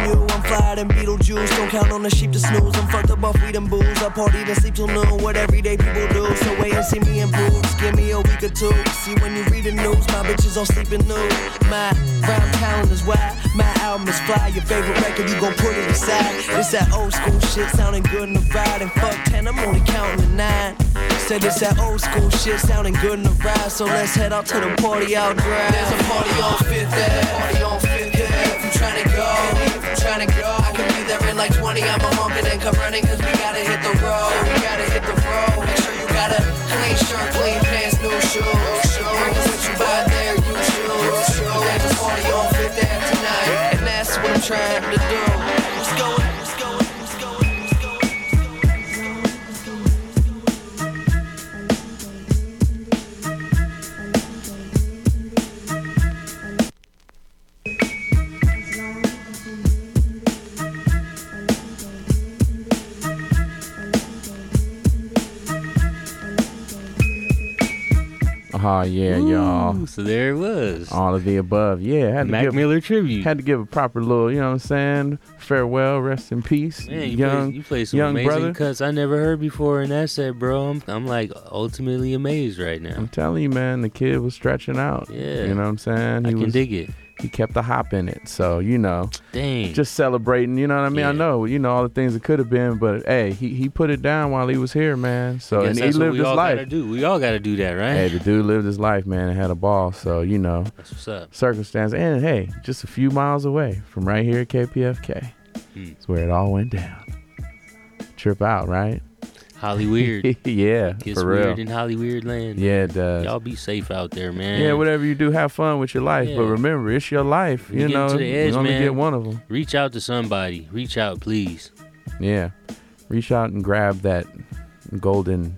I'm flyer than Beetlejuice. Don't count on the sheep to snooze. I'm fucked up off weed and booze. I party and sleep till noon. What everyday people do. So wait and see me improve. Just give me a week or two. See when you read the news, my bitches all sleeping nude. My rhyme talent is wide. My album is fly. Your favorite record, you gon' put it aside. It's that old school shit sounding good in the ride. And fuck 10, I'm only counting to nine. Said it's that old school shit sounding good in the ride. So let's head out to the party out drive. There's a party on Fifth Ave. Party on Fifth Ave. If go, if you tryna I can be there in like 20. I'm a honking and come running, cause we gotta hit the road. We gotta hit the road. Make sure you got a clean shirt, clean pants, new shoes. Bring us what you buy there, you choose. There's a party on Fifth Ave tonight. And that's what I'm trying to do. Oh yeah, y'all. So there it was. All of the above. Yeah, had to Mac give, Miller tribute. Had to give a proper little, you know what I'm saying? Farewell, rest in peace. Man, you young, play, you play some young amazing brother. cuts I never heard before in that set, bro. I'm, I'm like ultimately amazed right now. I'm telling you, man, the kid was stretching out. Yeah. You know what I'm saying? I can was, dig it. He kept the hop in it. So, you know, Dang. just celebrating, you know what I mean? I know, you know, all the things it could have been, but hey, he, he put it down while he was here, man. So, and he lived we his all life. Gotta do. We all got to do that, right? Hey, the dude lived his life, man, and had a ball. So, you know, That's what's up. circumstance. And hey, just a few miles away from right here at KPFK. Hmm. That's where it all went down. Trip out, right? Holly Weird. yeah, Gets real. weird in Holly Weird land. Yeah, it does. Y'all be safe out there, man. Yeah, whatever you do, have fun with your life. But remember, it's your life. You You, know, edge, you only man. get one of them. Reach out to somebody. Reach out, please. Yeah, reach out and grab that golden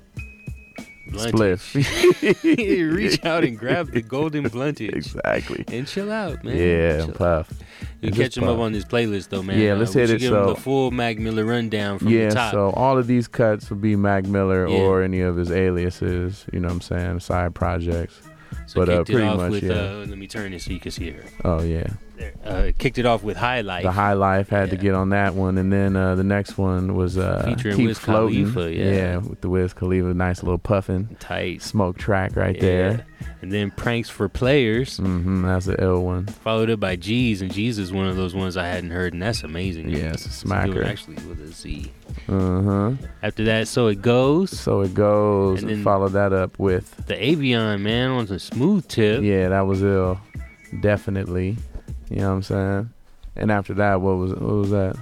spliff. Reach out and grab the golden bluntage. Exactly. And chill out, man. Yeah, Chill puff. You And catch him up on this playlist though, man. Yeah, Uh, let's we hit it, Give him so- the full Mac Miller rundown from yeah, the top. so all of these cuts will be Mac Miller Yeah. or any of his aliases. You know what I'm saying? Side projects. So but uh, pretty off much, with, yeah. uh, let me turn it so you can see her. oh yeah. Uh, kicked it off with High Life. The High Life had to get on that one, and then uh, the next one was uh, Featuring Keep Wiz Floating. Khalifa, yeah. with the Wiz Khalifa, nice little puffing, tight smoke track right Yeah. there. And then Pranks for Players. Mm-hmm, that's the L one. Followed up by G's, and G's is one of those ones I hadn't heard, and that's amazing. Yeah, it's a It's smacker. Actually, with a Z. Uh huh. After that, So It Goes. So it goes, And and, then- follow that up with The Avion, man, on the smooth tip. Yeah, that was ill. Definitely. You know what I'm saying? And after that, what was what was that?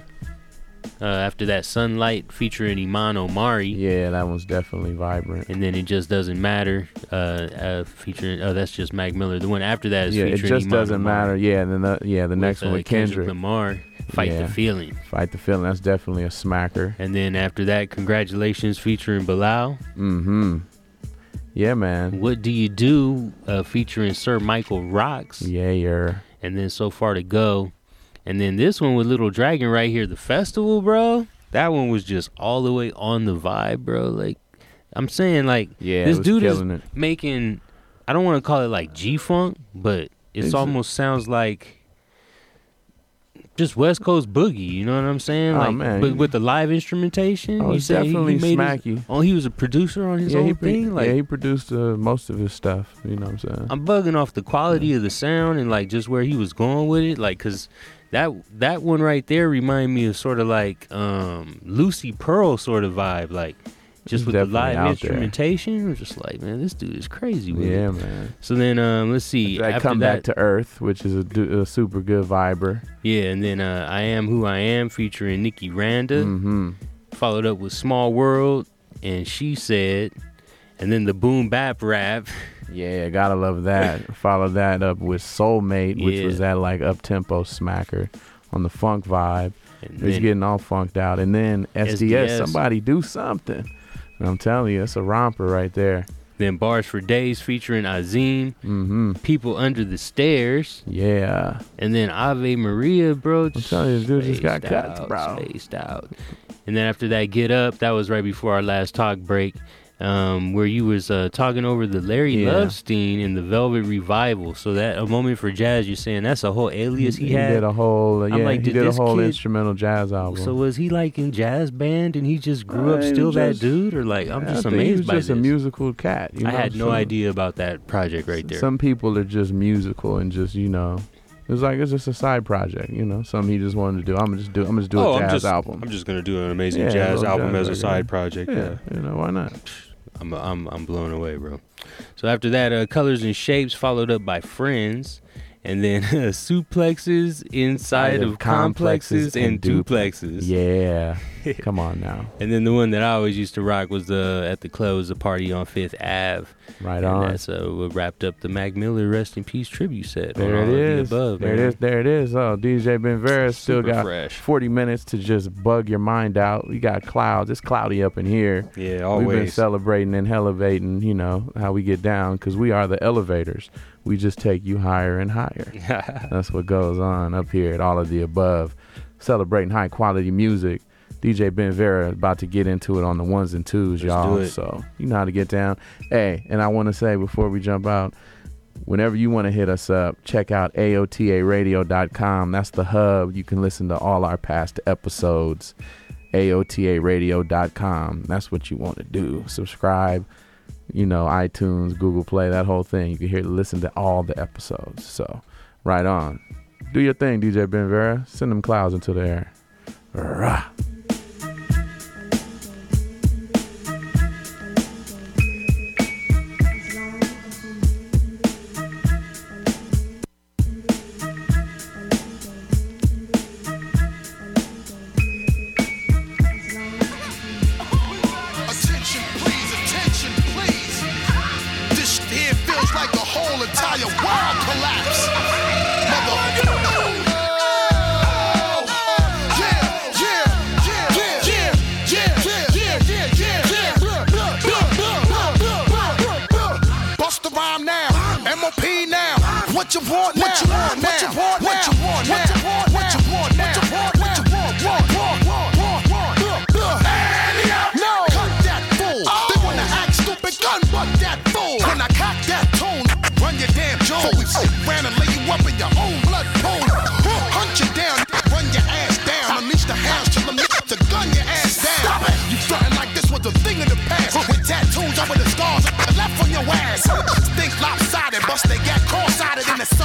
Uh, after that, Sunlight featuring Iman Omari. Yeah, that one's definitely vibrant. And then It Just Doesn't Matter, uh, uh, featuring, oh, that's just Mac Miller. The one after that is Yeah, it just Iman doesn't Omari matter. Yeah, and then the, yeah, the next with, one uh, with Kendrick. Lamar, Fight Yeah. the Feeling. Fight the feeling. That's definitely a smacker. And then after that, Congratulations featuring Bilal. Mm-hmm. Yeah, man. What Do You Do uh, featuring Sir Michael Rocks. Yeah, you're. And then So Far to Go. And then this one with Little Dragon right here, the festival, bro. That one was just all the way on the vibe, bro. Like, I'm saying, like, Yeah, this dude is it. making, I don't want to call it like G Funk, but It's- almost sounds like just West Coast boogie. You know what I'm saying? Oh, man. but with the live instrumentation, Oh, you say he- definitely he, made his- smacky. oh, he was a producer on his yeah, own he, pro- thing. Like, yeah, he produced uh, most of his stuff. You know what I'm saying? I'm bugging off the quality of the sound and like just where he was going with it, like because that that one right there remind me of sort of like um Lucy Pearl sort of vibe, like just with the live instrumentation. I'm just like, man, this dude is crazy. With Yeah, it. man. So then um let's see. I come that, back to Earth, which is a, a super good viber. yeah, and then uh, I am who I am featuring Niki Randa, Mm-hmm. followed up with Small World and she said, and then the boom bap rap. Yeah, gotta love that. Follow that up with Soulmate, which Yeah. was that like up tempo smacker on the funk vibe. And It was then- getting all funked out. And then SDS, SDS. somebody do something. And I'm telling you, it's a romper right there. Then Bars for Days featuring Azim. Mm-hmm. People Under the Stairs. Yeah. And then Ave Maria, bro. I'm telling you, dude just got cuts, bro. Spaced out. And then after that, Get Up. That was right before our last talk break. Um, where you was uh, talking over the Larry Yeah. Lovestein in the Velvet Revival. So that a moment for jazz, you're saying that's a whole alias he, he had. did a whole, I'm yeah, like, he did did a whole kid- instrumental jazz album. So was he like in jazz band and he just grew up Uh, he still was that dude, or like I'm I just think he amazed was by just this. a musical cat. You I had no Some- idea about that project right there. Some people are just musical and just you know, it's like it's just a side project. You know, something he just wanted to do. I'm gonna just do. I'm gonna just do Oh, a I'm jazz just- album. I'm just gonna do an amazing Yeah, jazz little album as a record, side yeah. project, yeah. you know why not? I'm I'm I'm blown away, bro. So after that, uh, colors and shapes followed up by friends, and then suplexes inside of complexes and duplexes. Yeah, come on now. And then the one that I always used to rock was the at the close the party on Fifth Ave. Right and on. That's uh, what wrapped up the Mac Miller Rest in Peace tribute set. on There it of the is. Above, there man. it is. There it is. Oh, DJ Ben Vera still got fresh. 40 minutes to just bug your mind out. We got clouds. It's cloudy up in here. Yeah, We've been always. celebrating and elevating, you know, how we get down because we are the elevators. We just take you higher and higher. That's what goes on up here at all of the above. Celebrating high quality music. DJ Ben Vera about to get into it on the ones and 2s Let's y'all. So you know how to get down. Hey, and I want to say before we jump out, whenever you want to hit us up, check out AOTARadio.com. That's the hub. You can listen to all our past episodes. AOTARadio.com. That's what you want to do. Subscribe, you know, iTunes, Google Play, that whole thing. You can hear listen to all the episodes. So, right on. Do your thing, DJ Ben Vera. Send them clouds into the air. Rah. Rhyme now, MOP now. What you want now? What you want now? What you want now? What you want now? What you want now? What you want now? What you want? What you want? Want? Want? Want? Want? Want? Want? No, cut that fool. They wanna act stupid, gun butt that fool. When I cock that tune, run your damn Jones. Ran and lay you up in your own blood pool. Hunt you down, run your ass down. Unleash the hounds till them niggas to gun your ass down. Stop it. You frontin' like this was a thing of the past. With tattoos over the scars left on your ass.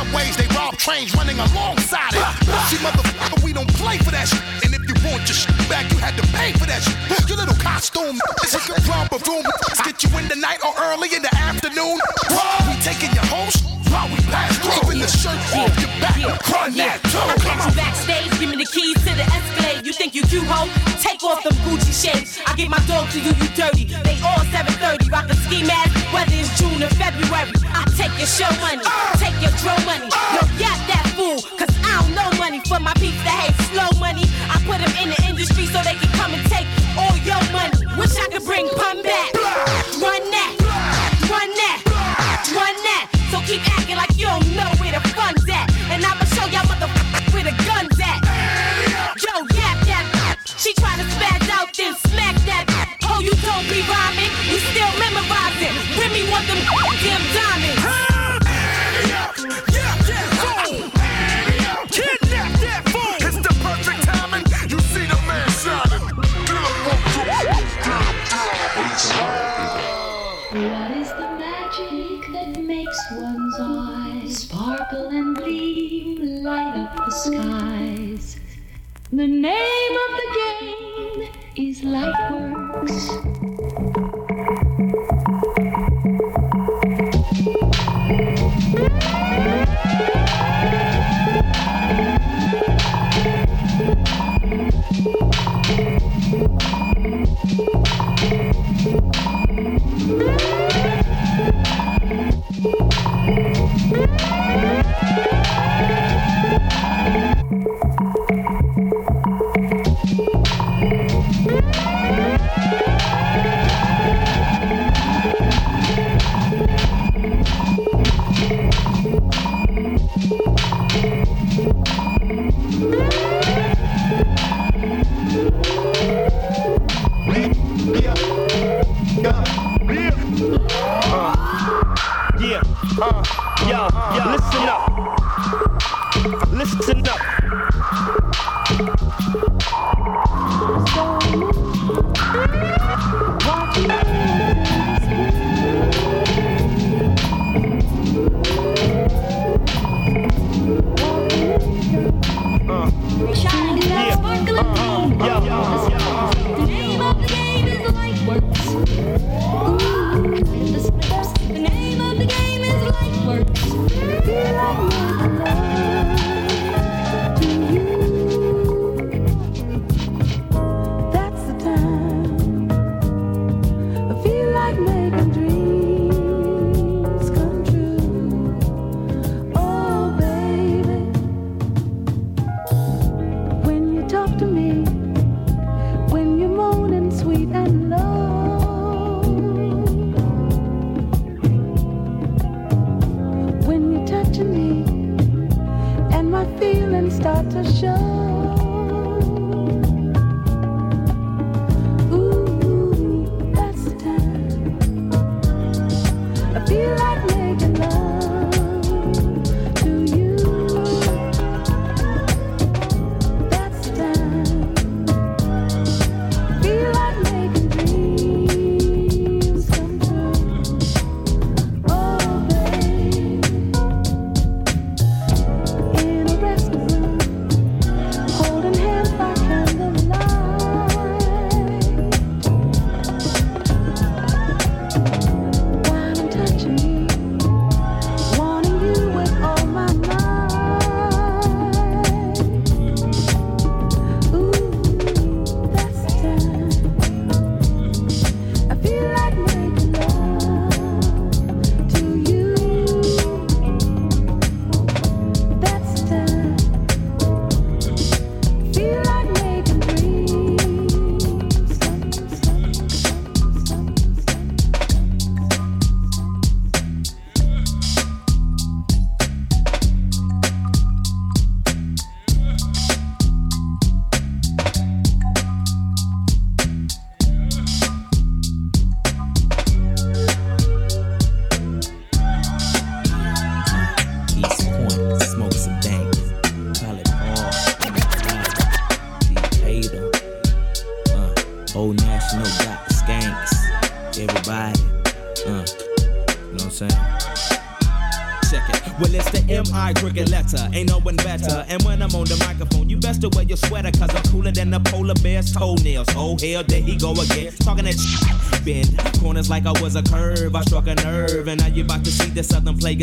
The subways. They rob trains running alongside it. See, motherfucker, we don't play for that shit. And if you want your shit back, you had to pay for that shit. Your little costume, this is your romper room. Let's get you in the night or early in the afternoon. We taking your host while we pass through. Keeping the shirt off your back. Run that too. I catch you backstage, give me the keys to the Escalade. You think you cute, ho? Take off them Gucci shades. I get my dog to you, you dirty. They all 730, rock a ski mask, whether June February. I take your show money, take your drum money. Yo, yap that fool, cause I don't know money for my peeps that hate slow money. I put them in the industry so they can come and take all your money. Wish I could bring pun back. Run that, run that, run that. So keep acting like you don't know where the fun's at. And I'ma show y'all motherfuckers where the gun's at. Yo, yap that. She tryna spaz out, then What is the magic that makes one's eyes sparkle and gleam, light up the skies? The name of the game is Lightworks.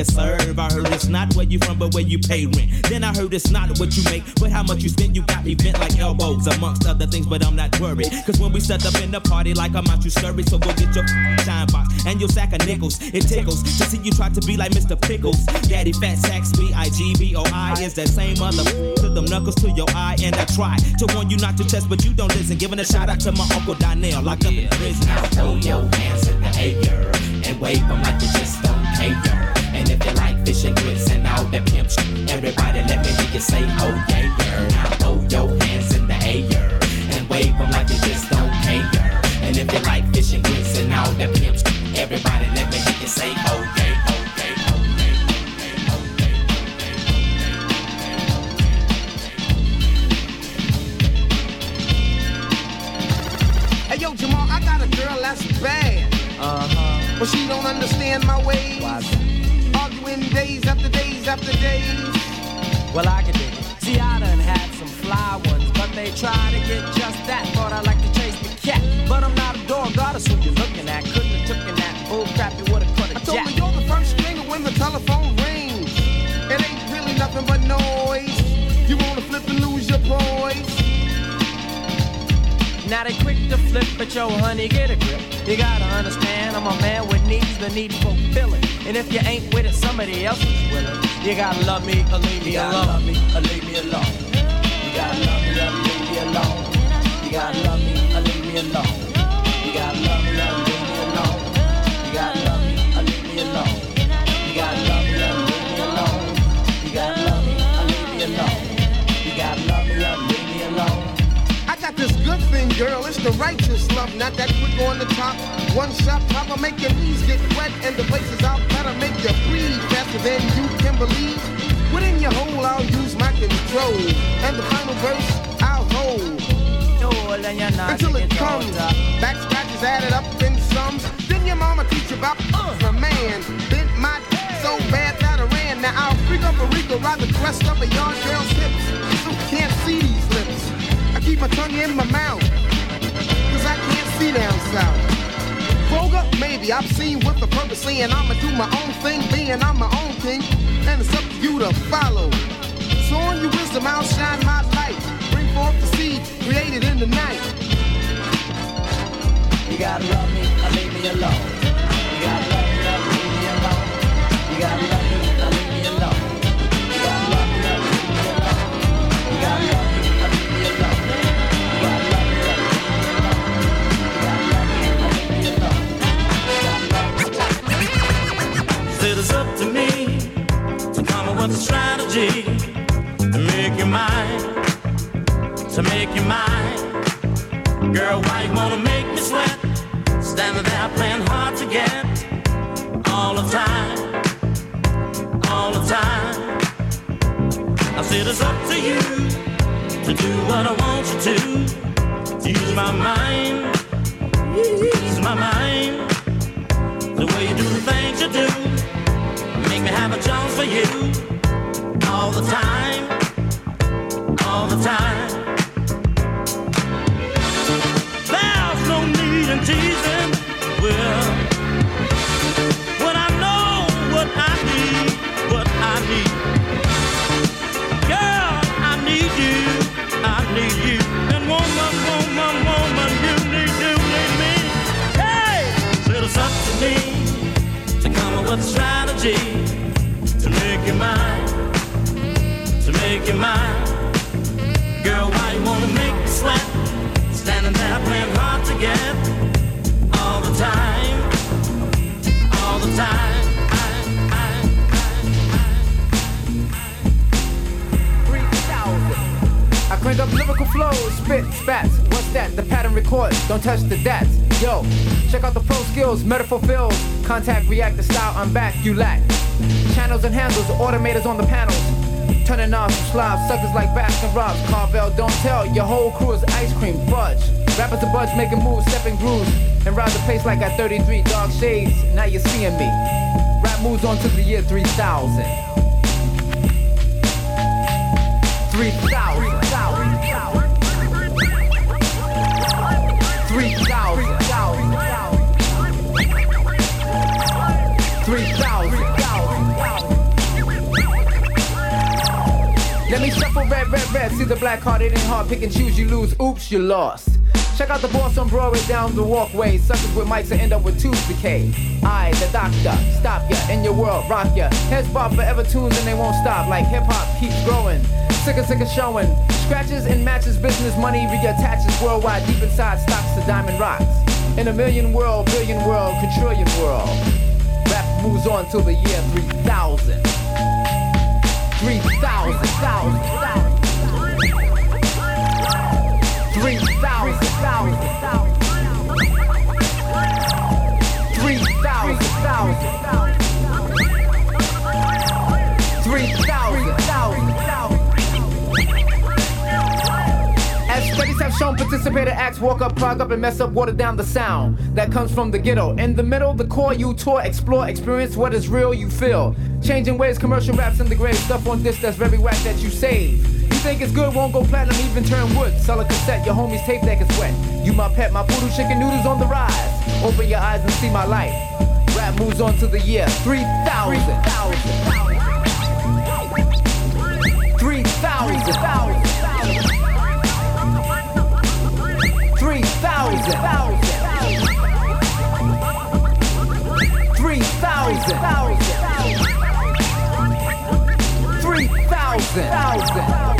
Serve. I heard it's not where you from, but where you pay rent. Then I heard it's not what you make, but how much you spend. You got me bent like elbows, amongst other things, but I'm not worried. Cause when we set up in the party, like I'm out, you scurry. So go get your shine box and your sack of nickels. It tickles to see you try to be like Mr. Pickles. Daddy Fat Sax, B I G B O I is that same mother. To them knuckles to your eye, and I try to warn you not to test, but you don't listen. Giving a shout out to my Uncle Donnell, locked up in prison. Now throw your hands in the air and wave them like you just don't care. And if you like fish and grits and all that pimp shit, everybody let me hear you say, oh yeah, yeah. Now throw your hands in the air and wave them like you just don't care. And if you like fish and grits and all that pimp shit, everybody let me hear you say, oh yeah, oh yeah, oh Hey yo, Jamal, I got a girl that's bad. Uh huh. But she don't understand my ways. After days. Well, I can dig it. See, I done had some fly ones, but they try to get just that. Thought I'd like to chase the cat, but I'm not a dog. Goddess who you're looking at. Couldn't have taken that bull crap. You would've cut a I told jack. her you're the first stringer when the telephone rings. It ain't really nothing but noise. You wanna flip and lose your poise. Now they quick to flip, but yo, honey, get a grip. You gotta understand, I'm a man with needs that need fulfilling. And if you ain't with it, somebody else is willing. You gotta love me or leave me alone. love me or leave me alone. You gotta love me or leave me alone. You gotta love me or leave me alone. You gotta love me or leave me alone. You gotta love me or leave me alone. You gotta love me or leave me alone. You gotta love me or leave me alone. You gotta love me or leave me alone. I got this good thing, girl. It's the righteous love, not that quick on the top. One shot pop, make your knees get wet, and the places out better make you breathe faster than you can believe. Within your hole, I'll use my control, and the final verse I'll hold until it comes. Back scratches added up in sums. Then your mama teach you about uh, a man. Bent my d- so bad that I ran. Now I'll freak up a right the crest of a yard girl's hips. So can't see these lips. I keep my tongue in my mouth. Cause I can't see down south. Vulgar, maybe I've seen with the purpose saying I'ma do my own thing, being I'm my own king, and it's up to you to follow. So on your wisdom, I'll shine my light, bring forth the seed created in the night. You gotta love me or leave me alone. You gotta love me or leave me alone. You gotta to a strategy to make you mine, to make you mine. Girl, why you wanna make me sweat? Standing there playing hard to get all the time, all the time. I said it's up to you to do what I want you to. Use my mind, use my mind. The way you do the things you do make me have a chance for you all the time, all the time. There's no need in teasing. Well, when I know what I need, what I need. Girl, I need you, I need you. And woman, woman, woman, you need, need me. Hey, so it's up to me to come up with strategy make you mine. Girl, why you wanna make me sweat? Standing there playing hard to get all the time, all the time. I crank up lyrical flows, spit, spats. What's that? The pattern records. Don't touch the dats. Yo, check out the pro skills, metaphor fills. Contact, react, the style I'm back, you lack. Channels and handles, automators on the panels. Turning off some slobs, suckers like Baskin Robbins. Carvel, don't tell, your whole crew is ice cream, fudge. Rappers a bunch making moves, stepping grooves, and ride the pace like at 33 dark shades. Now you're seeing me. Rap moves on to the year 3000. 3000. 3000. Let me shuffle red, red, red. See the black card, it ain't hard. Pick and choose, you lose. Oops, you lost. Check out the boss on Broadway down the walkway. Suckers with mics that end up with tooth decay. I, the doctor, stop ya in your world, rock ya. Heads bob forever tunes and they won't stop. Like hip hop keeps growing. Sicker, sicker showing. Scratches and matches, business money reattaches worldwide. Deep inside stocks the diamond rocks. In a million world, billion world, quadrillion world. Rap moves on till the year 3000. 3,000. 3,000. 3,000. 3,000. Shown, participator acts walk up, clog up, and mess up, water down the sound that comes from the ghetto. In the middle, the core, you tour, explore, experience what is real, you feel. Changing ways, commercial raps in the grave, stuff on this that's very whack that you save. You think it's good, won't go platinum, even turn wood. Sell a cassette, your homie's tape deck is wet. You my pet, my poodle chicken noodles on the rise. Open your eyes and see my light. Rap moves on to the year 3000. 3000. 3000. 3000. 3000.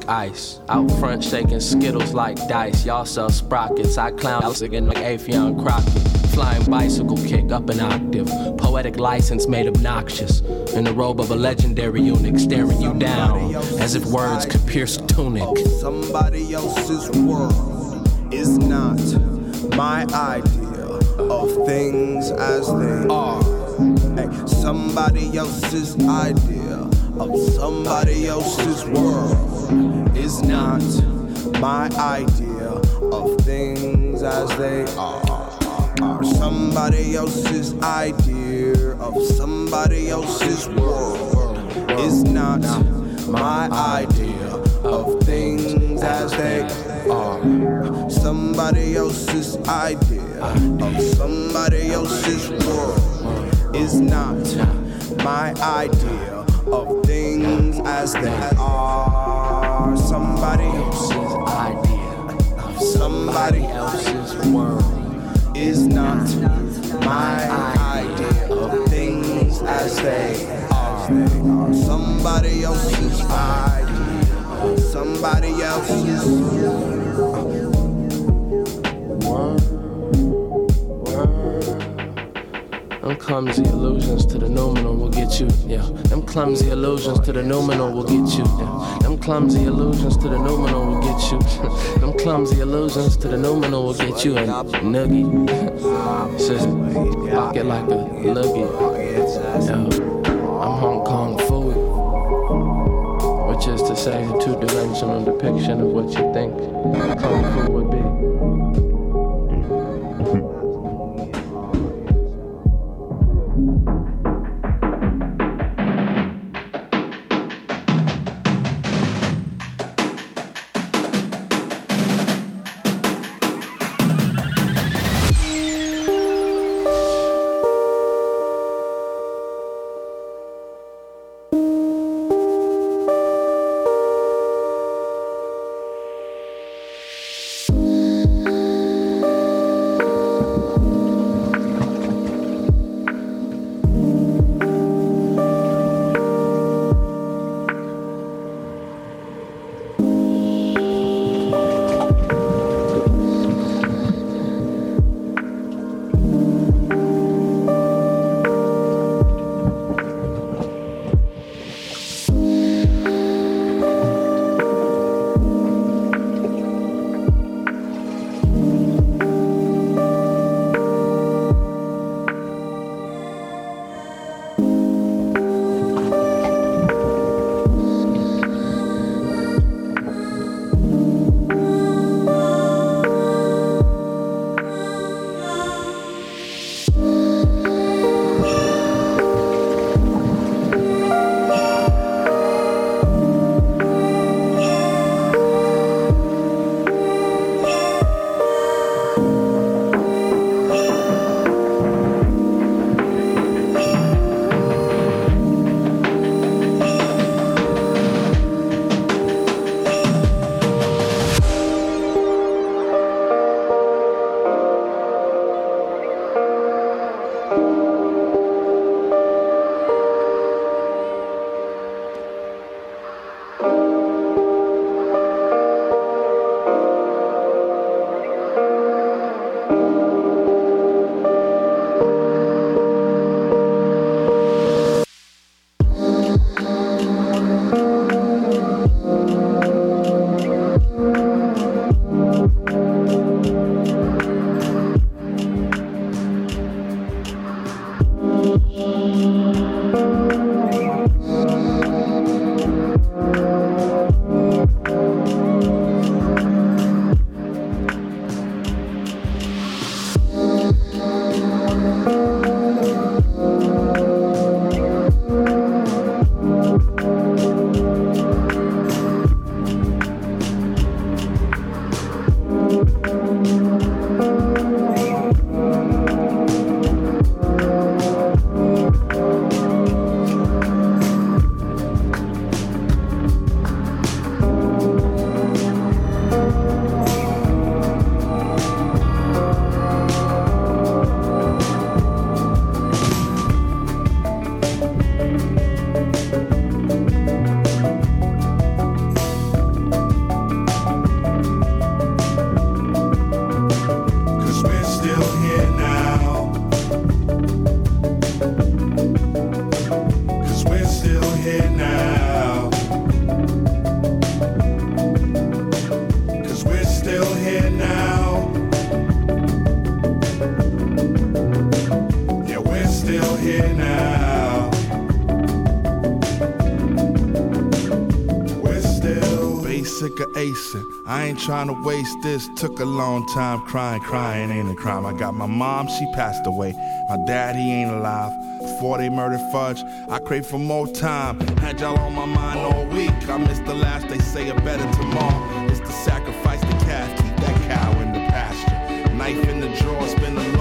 Break ice. Out front shaking skittles like dice. Y'all sell sprockets. I clown again like Affion Crockett. Flying bicycle kick up an octave. Poetic license made obnoxious. In the robe of a legendary eunuch, staring you down as if words could pierce tunic. Somebody else's world is not my idea of things as they are. Hey, somebody else's idea of somebody else's world is not my idea of things as they are. Somebody else's idea of somebody else's world is not my idea of things as they are. Somebody else's idea of somebody else's world is not my idea of things as they are. Somebody else's idea of somebody else's world is not my idea of things as they are. Somebody else's idea of somebody else's world. Them clumsy illusions to the nominal will get you, yeah. Them clumsy illusions to the nominal will get you, yeah. Clumsy illusions to the nominal will get you. Them clumsy illusions to the nominal will get you a nuggy. Says pocket like a. Yeah. I'm Hong Kong fluid. Which is to say, a two dimensional depiction of what you think Kung Fu acing. I ain't trying to waste this. Took a long time crying, crying ain't a crime. I got my mom, she passed away. My dad, he ain't alive. Before they murdered Fudge, I crave for more time. Had y'all on my mind all week. I missed the last, they say a better tomorrow. It's the sacrifice the calf, keep that cow in the pasture. Knife in the drawer, spin the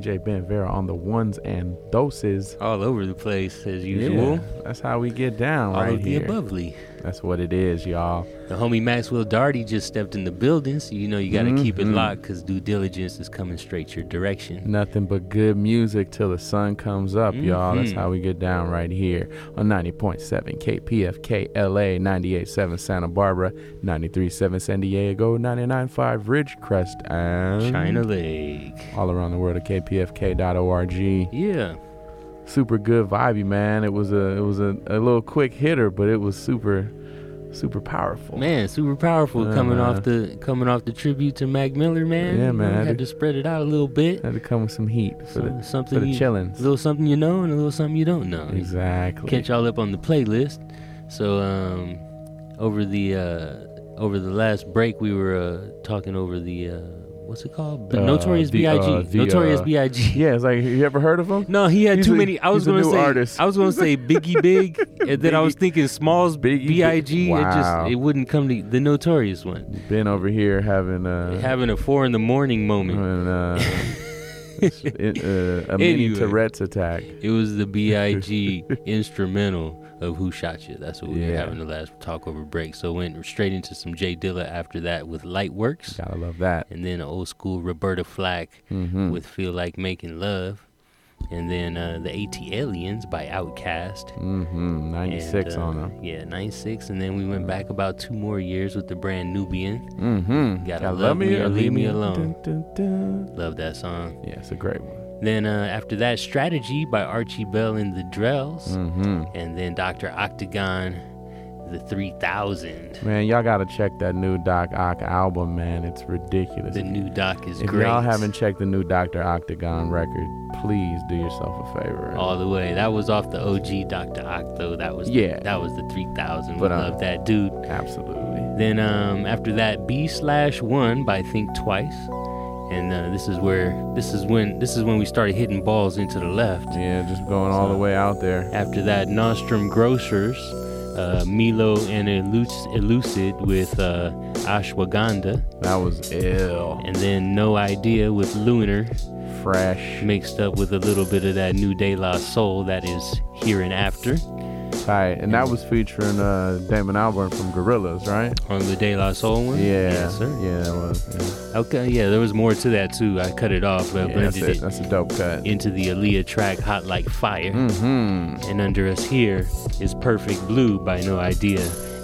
DJ Ben Vera on the ones and doses. All over the place as usual. Yeah, that's how we get down All right of the here. abovely. That's what it is, y'all. The homie Maxwell Darty just stepped in the building, so you know you got to keep it Mhm. locked because due diligence is coming straight your direction. Nothing but good music till the sun comes up, y'all. That's Mhm. how we get down right here on 90.7 KPFK LA, 98.7 Santa Barbara, 93.7 San Diego, 99.5 Ridgecrest, and China Lake. All around the world at kpfk.org. Yeah. Super good vibey, man. It was a it was a, a little quick hitter, but it was super super powerful. Man, super powerful Yeah, coming man. off the coming off the tribute to Mac Miller, man. Yeah, man. Had to spread it out a little bit. Had to come with some heat for the something for the you, chillins. A little something you know and a little something you don't know. Exactly. Catch y'all up on the playlist. So um, over the uh, over the last break, we were uh, talking over the uh, what's it called? Uh, Notorious the, B.I.G. uh, the, Notorious uh, B.I.G. Yeah, it's like you ever heard of him? No, he had He's too a- many. I was gonna say. artist. I was gonna say Biggie Big, and then I was thinking Smalls Biggie B.I.G. It Wow. just it wouldn't come to the Notorious one. Been over here having uh Having a four in the morning moment. and, uh, it, uh, a mini Tourette's attack. It was the B.I.G. instrumental of Who Shot You. That's what we were having the last talk over break. So went straight into some J Dilla after that with Lightworks. Gotta love that. And then old school Roberta Flack Mhm. with Feel Like Making Love. And then uh, the AT Aliens by Outkast. Mm-hmm. 96 And, uh, on them. Yeah, 96. And then we went back about two more years with the Brand Nubian. Mm-hmm. Gotta, love, me or leave me alone. Love that song. Yeah, it's a great one. Then uh, after that, Strategy by Archie Bell and the Drells. Mm-hmm. And then Dr. Octagon, the 3000. Man, y'all gotta check that new Doc Ock album, man. It's ridiculous. The new Doc is if great. If y'all haven't checked the new Dr. Octagon record, please do yourself a favor. all the way. That was off the OG Dr. Octo. That was Yeah. that was the 3000. We But, uh, love that dude. Absolutely. Then um, after that, B slash one by Think Twice, and uh, this is where this is when this is when we started hitting balls into the left. Yeah, just going all the way out there. After that, Nostrum Grocers, uh, Milo and Elus- Elucid with uh, Ashwagandha. That was ill. And then No Idea with Lunar. Fresh. Mixed up with a little bit of that New De La Soul that is here and after. Tight. And that was featuring uh, Damon Albarn from Gorillaz, right? On the De La Soul one? Yeah. Yes, sir. Yeah, it was. Okay, yeah, there was more to that too. I cut it off, but Yeah, blended that's it That's a dope cut. into the Aaliyah track "Hot Like Fire." Mm-hmm. And under us here is "Perfect Blue" by No Idea,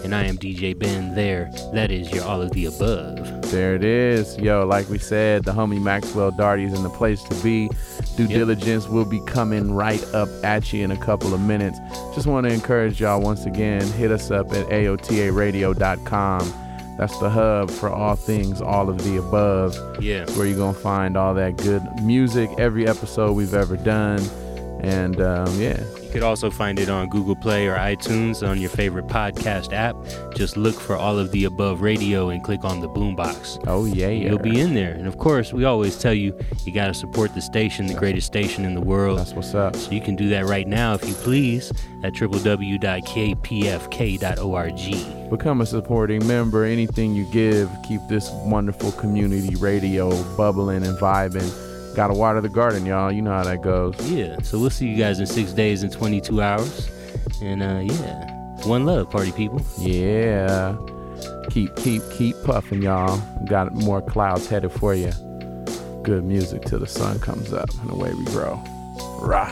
and I am DJ Ben. There, that is your all of the above. There it is. Yo, like we said, the homie Maxwell Darty is in the place to be. Due diligence will be coming right up at you in a couple of minutes. Just want to encourage y'all once again, hit us up at AOTARadio.com. That's the hub for all things, all of the above. Yeah. Where you're going to find all that good music, every episode we've ever done. And um, yeah, You could also find it on Google Play or iTunes on your favorite podcast app. Just look for all of the above radio and click on the boombox. Oh yeah, yeah. You'll be in there. And of course, we always tell you you got to support the station, the greatest station in the world. That's what's up. So you can do that right now if you please at www.kpfk.org. Become a supporting member. Anything you give, keep this wonderful community radio bubbling and vibing. Gotta water the garden, y'all. You know how that goes. Yeah. So we'll see you guys in six days and 22 hours. And uh, yeah, one love, party people. Yeah. Keep, keep, keep puffing, y'all. Got more clouds headed for you. Good music till the sun comes up and away we grow. Rah.